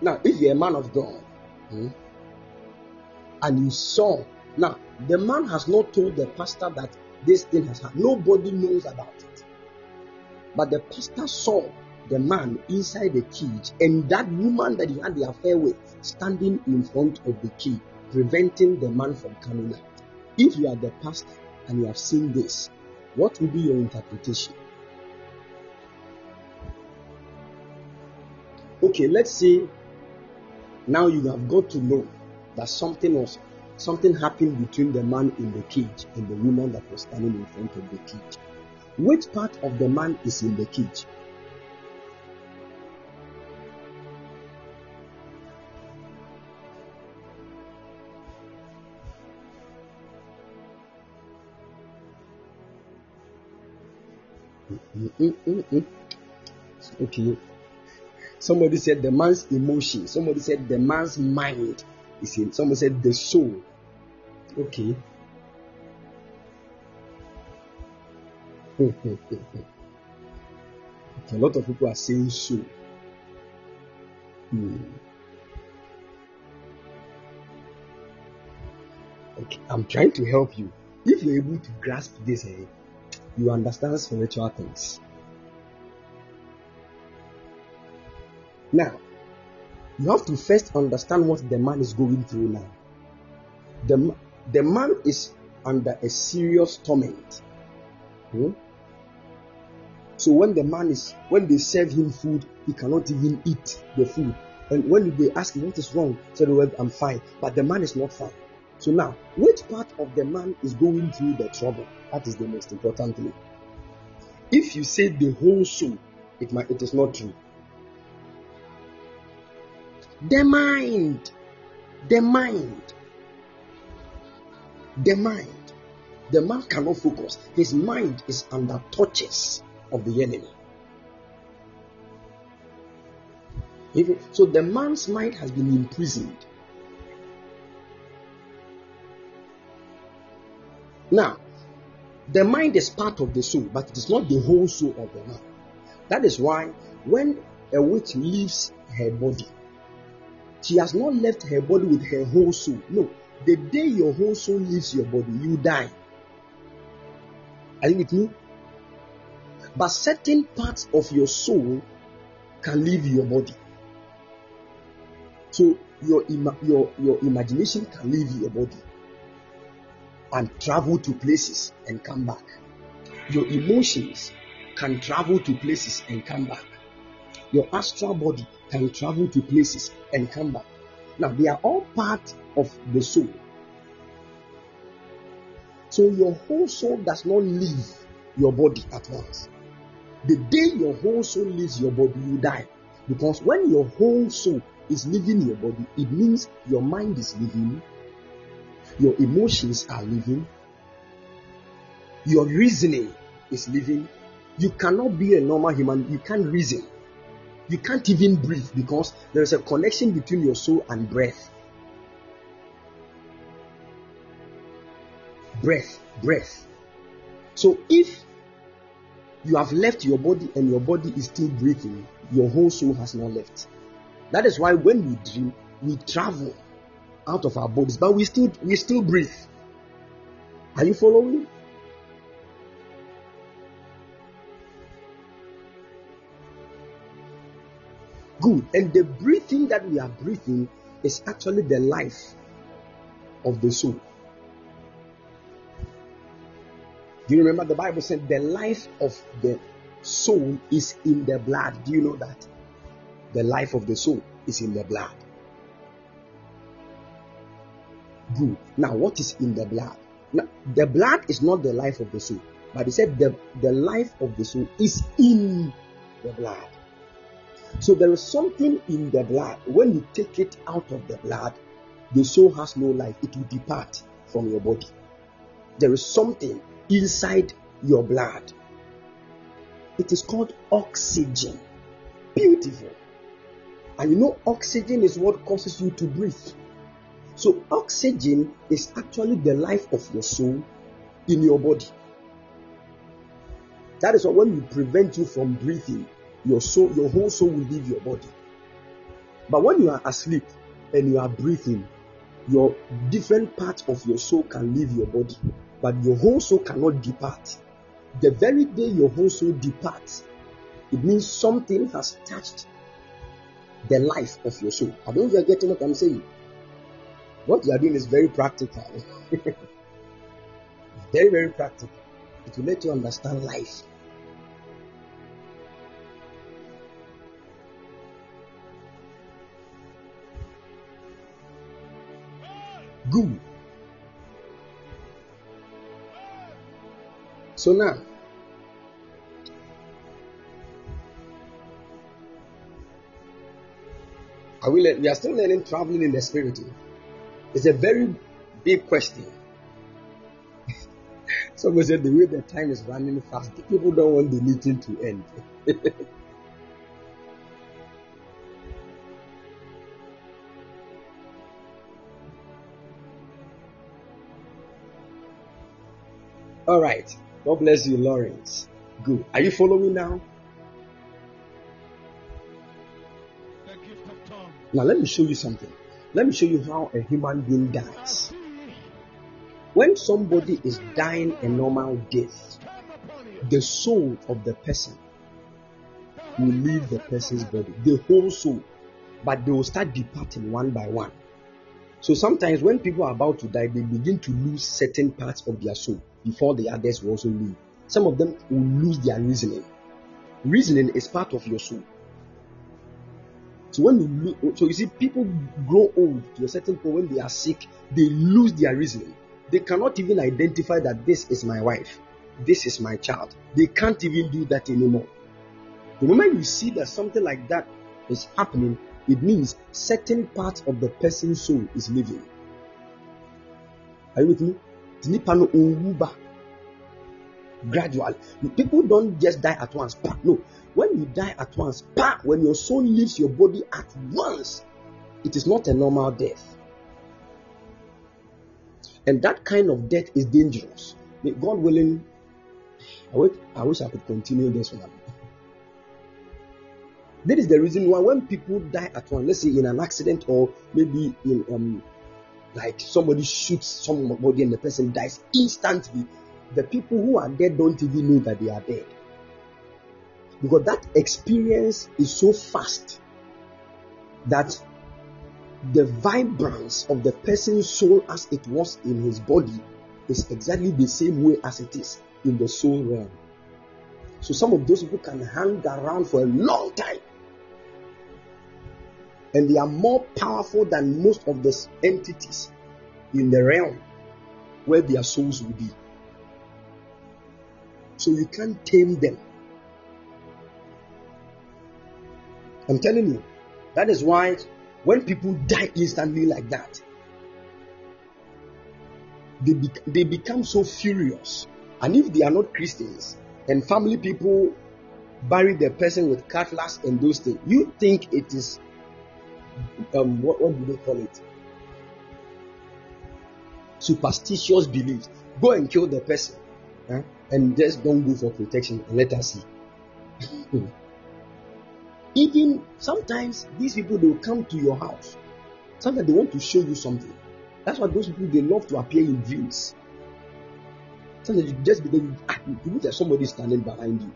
Now, if you're a man of God hmm, and you saw, now the man has not told the pastor that this thing has happened. Nobody knows about it. But the pastor saw the man inside the cage and that woman that he had the affair with standing in front of the cage, preventing the man from coming out. If you are the pastor and you have seen this, what will be your interpretation? Okay, let's say now you have got to know that something was something happened between the man in the cage and the woman that was standing in front of the cage. Which part of the man is in the cage? Okay. Somebody said the man's emotion. Somebody said the man's mind is in. Somebody said the soul. Okay. *laughs* A lot of people are saying so. Hmm. Okay, I'm trying to help you. If you're able to grasp this, eh, you understand spiritual things. Now, you have to first understand what the man is going through now. The, the man is under a serious torment. Hmm? So when the man is, when they serve him food, he cannot even eat the food. And when they ask him what is wrong, he said, well, I'm fine. But the man is not fine. So now, which part of the man is going through the trouble? That is the most important thing. If you say the whole soul, it might, it is not true. The mind, the mind, the mind. The man cannot focus. His mind is under touches of the enemy. So the man's mind has been imprisoned. Now, the mind is part of the soul, but it is not the whole soul of the man. That is why when a witch leaves her body, she has not left her body with her whole soul. No, the day your whole soul leaves your body, you die. Are you with me? But certain parts of your soul can leave your body. So your, ima- your, your imagination can leave your body and travel to places and come back. Your emotions can travel to places and come back. Your astral body can travel to places and come back. Now, they are all part of the soul. So, your whole soul does not leave your body at once. The day your whole soul leaves your body, you die. Because when your whole soul is leaving your body, it means your mind is leaving, your emotions are living. your reasoning is living. You cannot be a normal human, you can't reason. You can't even breathe because there is a connection between your soul and breath. Breath, breath. So if you have left your body and your body is still breathing, your whole soul has not left. That is why when we dream, we travel out of our bodies, but we still we still breathe. Are you following? Good. And the breathing that we are breathing is actually the life of the soul. Do you remember the Bible said the life of the soul is in the blood? Do you know that? The life of the soul is in the blood. Good. Now, what is in the blood? Now, the blood is not the life of the soul, but he said the, the life of the soul is in the blood. So there is something in the blood. When you take it out of the blood, the soul has no life. It will depart from your body. There is something inside your blood. It is called oxygen. Beautiful. And you know, oxygen is what causes you to breathe. So, oxygen is actually the life of your soul in your body. That is why when we prevent you from breathing, your soul, your whole soul will leave your body. But when you are asleep and you are breathing, your different parts of your soul can leave your body but your whole soul cannot depart. The very day your whole soul departs, it means something has touched the life of your soul. I don't know if you're getting what I'm saying. What you are doing is very practical. *laughs* very, very practical. It will let you understand life. Good. So now, are we, le- we are still learning traveling in the spirit. Here. It's a very big question. *laughs* Someone said the way the time is running fast, people don't want the meeting to end. *laughs* All right. God bless you, Lawrence. Good. Are you following now? Now, let me show you something. Let me show you how a human being dies. When somebody is dying a normal death, the soul of the person will leave the person's body, the whole soul, but they will start departing one by one. So sometimes when people are about to die, they begin to lose certain parts of their soul before the others will also leave. Some of them will lose their reasoning. Reasoning is part of your soul. So when you lose, so you see, people grow old to a certain point when they are sick, they lose their reasoning. They cannot even identify that this is my wife, this is my child. They can't even do that anymore. The moment you see that something like that is happening, it means certain part of the person's soul is living. Are you with me? Gradually. People don't just die at once. No. When you die at once, when your soul leaves your body at once, it is not a normal death. And that kind of death is dangerous. God willing, I wish I, wish I could continue this one. That is the reason why when people die at once, let's say in an accident or maybe in um, like somebody shoots somebody and the person dies instantly, the people who are dead don't even know that they are dead. Because that experience is so fast that the vibrance of the person's soul as it was in his body is exactly the same way as it is in the soul realm. So some of those people can hang around for a long time and they are more powerful than most of the entities in the realm where their souls will be. So you can't tame them. I'm telling you, that is why when people die instantly like that, they, be- they become so furious. And if they are not Christians and family people bury the person with cutlass and those things, you think it is um, what, what do they call it? Superstitious beliefs. Go and kill the person, and just don't go for protection and let us see. *laughs* Even sometimes these people they will come to your house. Sometimes they want to show you something. That's why those people they love to appear in dreams. Sometimes you just because ah, you look at somebody standing behind you.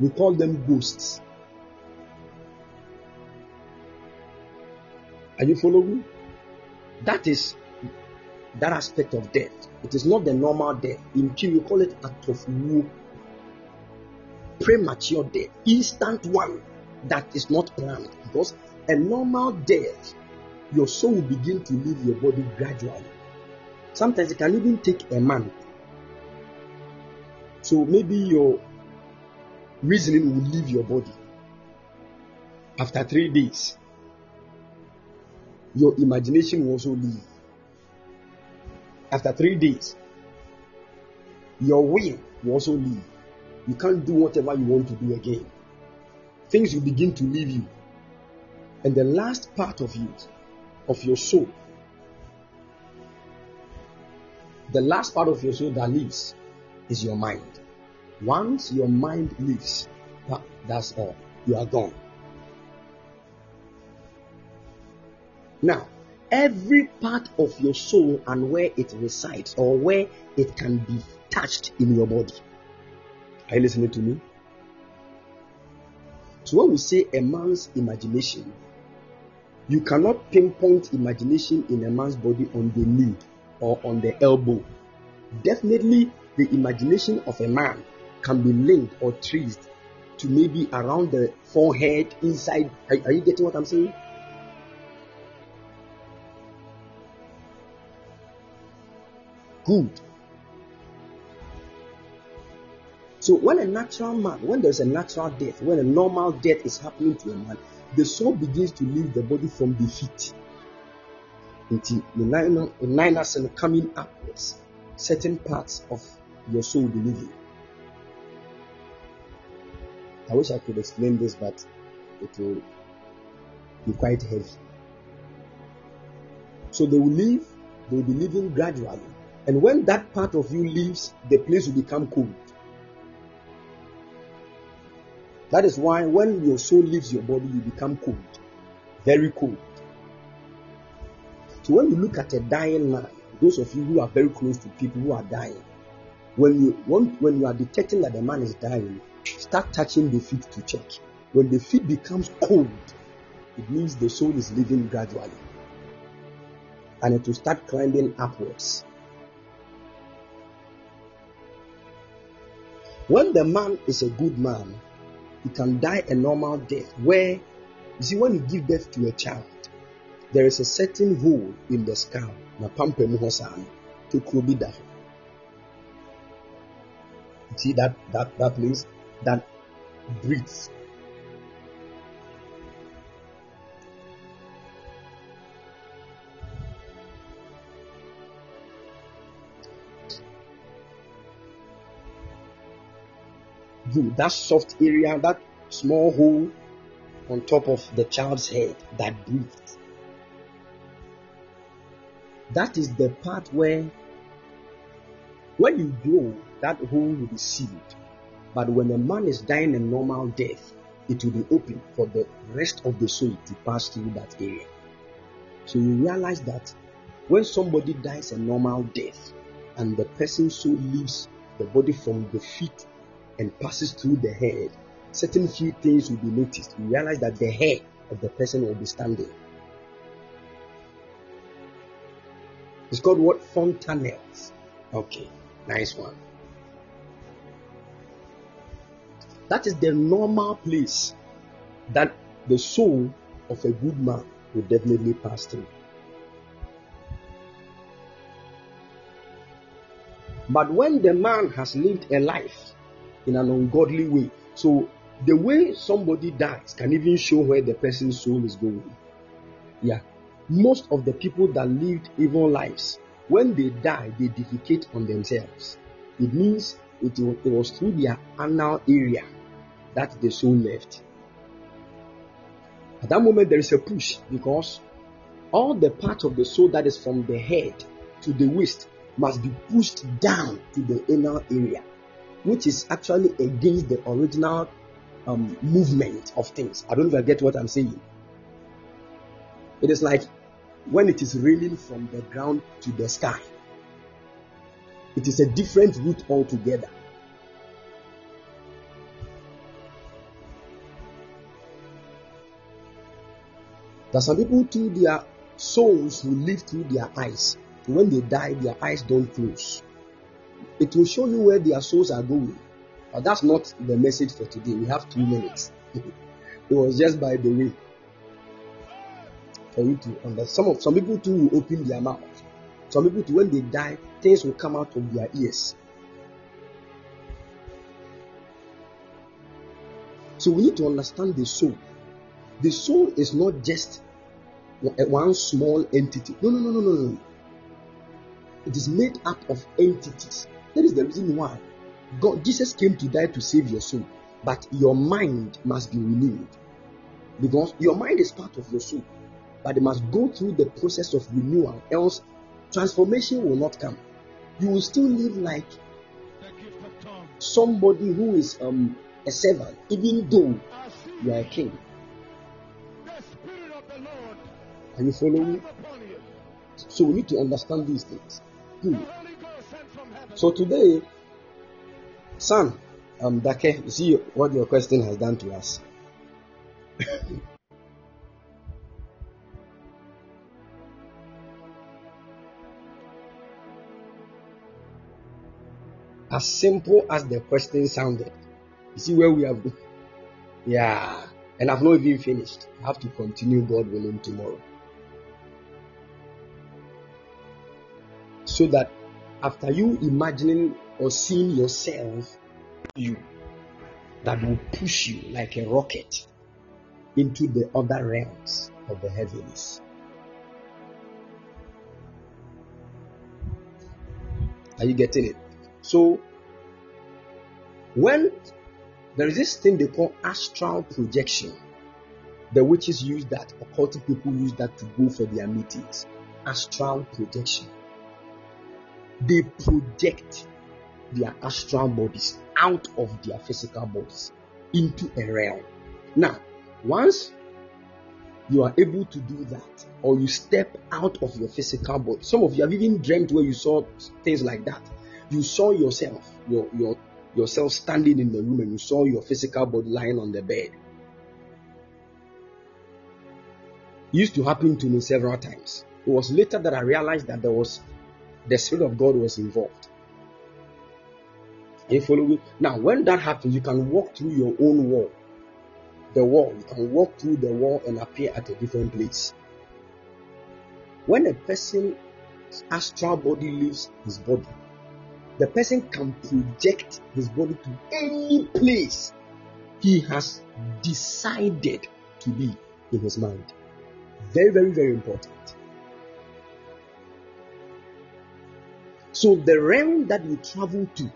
We call them ghosts. Are you following? That is that aspect of death. It is not the normal death. In P, we call it act of war. Premature death, instant one that is not planned. Because a normal death, your soul will begin to leave your body gradually. Sometimes it can even take a month. So maybe your reasoning will leave your body after three days your imagination will also leave. After three days, your will will also leave. You can't do whatever you want to do again. Things will begin to leave you. And the last part of you, of your soul, the last part of your soul that lives is your mind. Once your mind leaves, that's all. You are gone. Now, every part of your soul and where it resides or where it can be touched in your body. Are you listening to me? So when we say a man's imagination, you cannot pinpoint imagination in a man's body on the knee or on the elbow. Definitely, the imagination of a man can be linked or traced to maybe around the forehead, inside. Are, are you getting what I'm saying? Good. So when a natural man, when there's a natural death, when a normal death is happening to a man, the soul begins to leave the body from the feet. Until the nine, and coming upwards, certain parts of your soul will be leaving. I wish I could explain this, but it will be quite heavy. So they will leave, they will be leaving gradually. And when that part of you leaves, the place will become cold. That is why when your soul leaves your body, you become cold, very cold. So when you look at a dying man, those of you who are very close to people who are dying, when you when, when you are detecting that the man is dying, start touching the feet to check. When the feet becomes cold, it means the soul is leaving gradually. And it will start climbing upwards. When the man is a good man, you can die a normal death where you see when you give birth to a child there is a certain hole in the skull na pampa mu hɔ saa no tokuro bi da. See that that that place that breathes that soft area, that small hole on top of the child's head that breathed. That is the part where, when you grow, that hole will be sealed. But when a man is dying a normal death, it will be open for the rest of the soul to pass through that area. So you realize that when somebody dies a normal death and the person's soul leaves the body from the feet and passes through the head, certain few things will be noticed. You realize that the head of the person will be standing. It's called what? Fontanelles. Okay, nice one. That is the normal place that the soul of a good man will definitely pass through. But when the man has lived a life in an ungodly way. So the way somebody dies can even show where the person's soul is going. Yeah. Most of the people that lived evil lives, when they die, they defecate on themselves. It means it, it was through their anal area that the soul left. At that moment, there is a push because all the part of the soul that is from the head to the waist must be pushed down to the anal area which is actually against the original um, movement of things. I don't even get what I'm saying. It is like when it is raining from the ground to the sky, it is a different route altogether. There are some people too, their souls will live through their eyes. When they die, their eyes don't close. It will show you where their souls are going. But that's not the message for today. We have two minutes. *laughs* it was just by the way for you to understand. Some of some people too will open their mouth. Some people too, when they die, things will come out of their ears. So we need to understand the soul. The soul is not just one small entity. No, no, no, no, no, no. It is made up of entities. That is the reason why God, Jesus came to die to save your soul. But your mind must be renewed. Because your mind is part of your soul. But it must go through the process of renewal, else transformation will not come. You will still live like somebody who is um, a servant, even though you are a king. Are you following? So we need to understand these things. Good. So today, son, um, Dake, you see what your question has done to us. *laughs* as simple as the question sounded, you see where we have been. Yeah, and I've not even finished. I have to continue, God willing, tomorrow. So that after you imagining or seeing yourself, you that will push you like a rocket into the other realms of the heavens. Are you getting it? So, when there is this thing they call astral projection, the witches use that, occult people use that to go for their meetings. Astral projection. They project their astral bodies out of their physical bodies into a realm. Now, once you are able to do that, or you step out of your physical body, some of you have even dreamt where you saw things like that. You saw yourself, your your yourself standing in the room, and you saw your physical body lying on the bed. It used to happen to me several times. It was later that I realized that there was the Spirit of God was involved. Are you following? Now, when that happens, you can walk through your own wall. The wall, you can walk through the wall and appear at a different place. When a person's astral body leaves his body, the person can project his body to any place he has decided to be in his mind. Very, very, very important. So, the realm that you travel to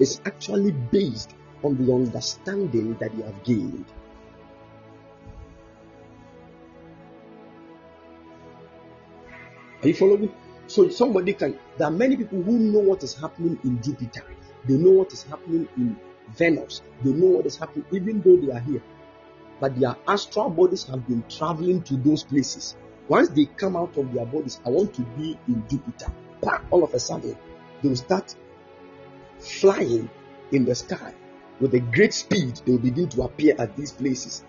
is actually based on the understanding that you have gained. Are you following? So somebody can. There are many people who know what is happening in Jupiter. They know what is happening in Venus. They know what is happening, even though they are here. But their astral bodies have been traveling to those places. Once they come out of their bodies, I want to be in Jupiter. All of a sudden, they will start flying in the sky with a great speed. They will begin to appear at these places.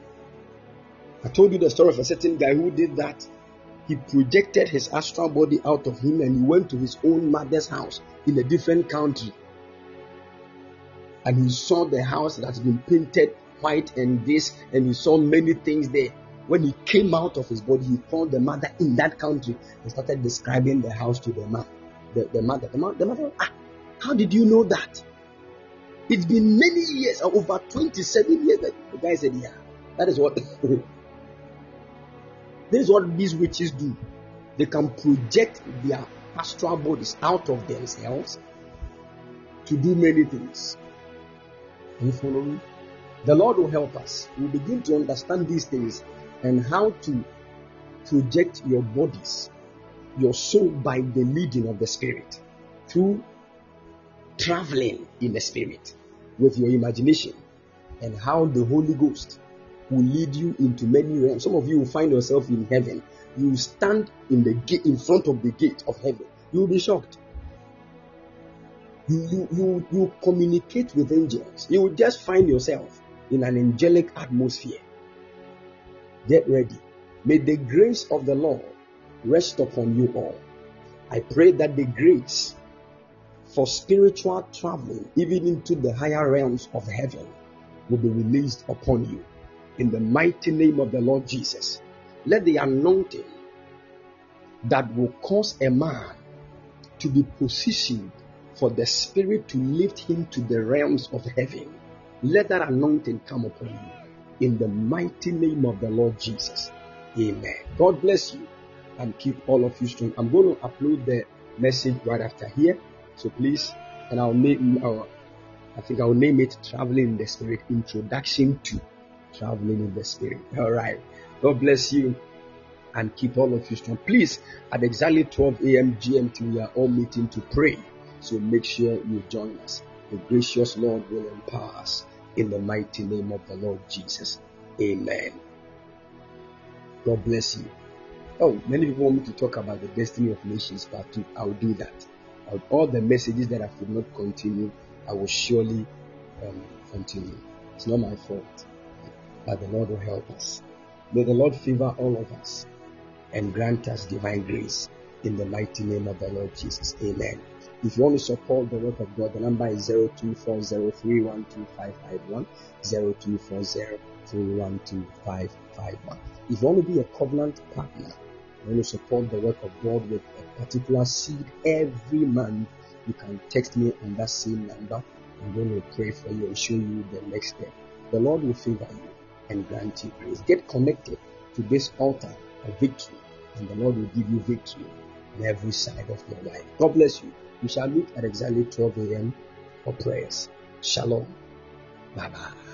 I told you the story of a certain guy who did that he projected his astral body out of him and he went to his own mother's house in a different country. And he saw the house that has been painted white and this, and he saw many things there. When he came out of his body, he called the mother in that country and started describing the house to the man. The, the mother, the, the mother, ah, how did you know that? It's been many years, over 27 years that the guy said, Yeah, that is what *laughs* This is what these witches do. They can project their astral bodies out of themselves to do many things. Are you following? The Lord will help us. We begin to understand these things and how to project your bodies, your soul by the leading of the Spirit through traveling in the Spirit with your imagination and how the Holy Ghost will lead you into many realms. Some of you will find yourself in heaven. You will stand in the gate in front of the gate of heaven. You will be shocked. You, you, you, you communicate with angels. You will just find yourself in an angelic atmosphere. Get ready. May the grace of the Lord rest upon you all. I pray that the grace for spiritual traveling, even into the higher realms of heaven, will be released upon you in the mighty name of the Lord Jesus. Let the anointing that will cause a man to be positioned for the Spirit to lift him to the realms of heaven, let that anointing come upon you in the mighty name of the Lord Jesus. Amen. God bless you and keep all of you strong. I'm going to upload the message right after here. So please, and I'll name, I think I'll name it Traveling in the Spirit Introduction to traveling in the spirit. *laughs* All right. God bless you and keep all of you strong. Please, at exactly 12 a.m. GMT, we are all meeting to pray. So make sure you join us. The gracious Lord will empower us in the mighty name of the Lord Jesus. Amen. God bless you. Oh, many people want me to talk about the destiny of nations two. I'll do that. All the messages that I could not continue, I will surely um, continue. It's not my fault but the Lord will help us. May the Lord favor all of us and grant us divine grace in the mighty name of the Lord Jesus. Amen. If you want to support the work of God, the number is 0240312551. 0240312551. If you want to be a covenant partner, you want to support the work of God with a particular seed every month, you can text me on that same number. I'm going to pray for you and show you the next step. The Lord will favor you and grant you grace. Get connected to this altar of victory, and the Lord will give you victory on every side of your life. God bless you. We shall meet at exactly 12 a.m. for prayers. Shalom. Bye bye.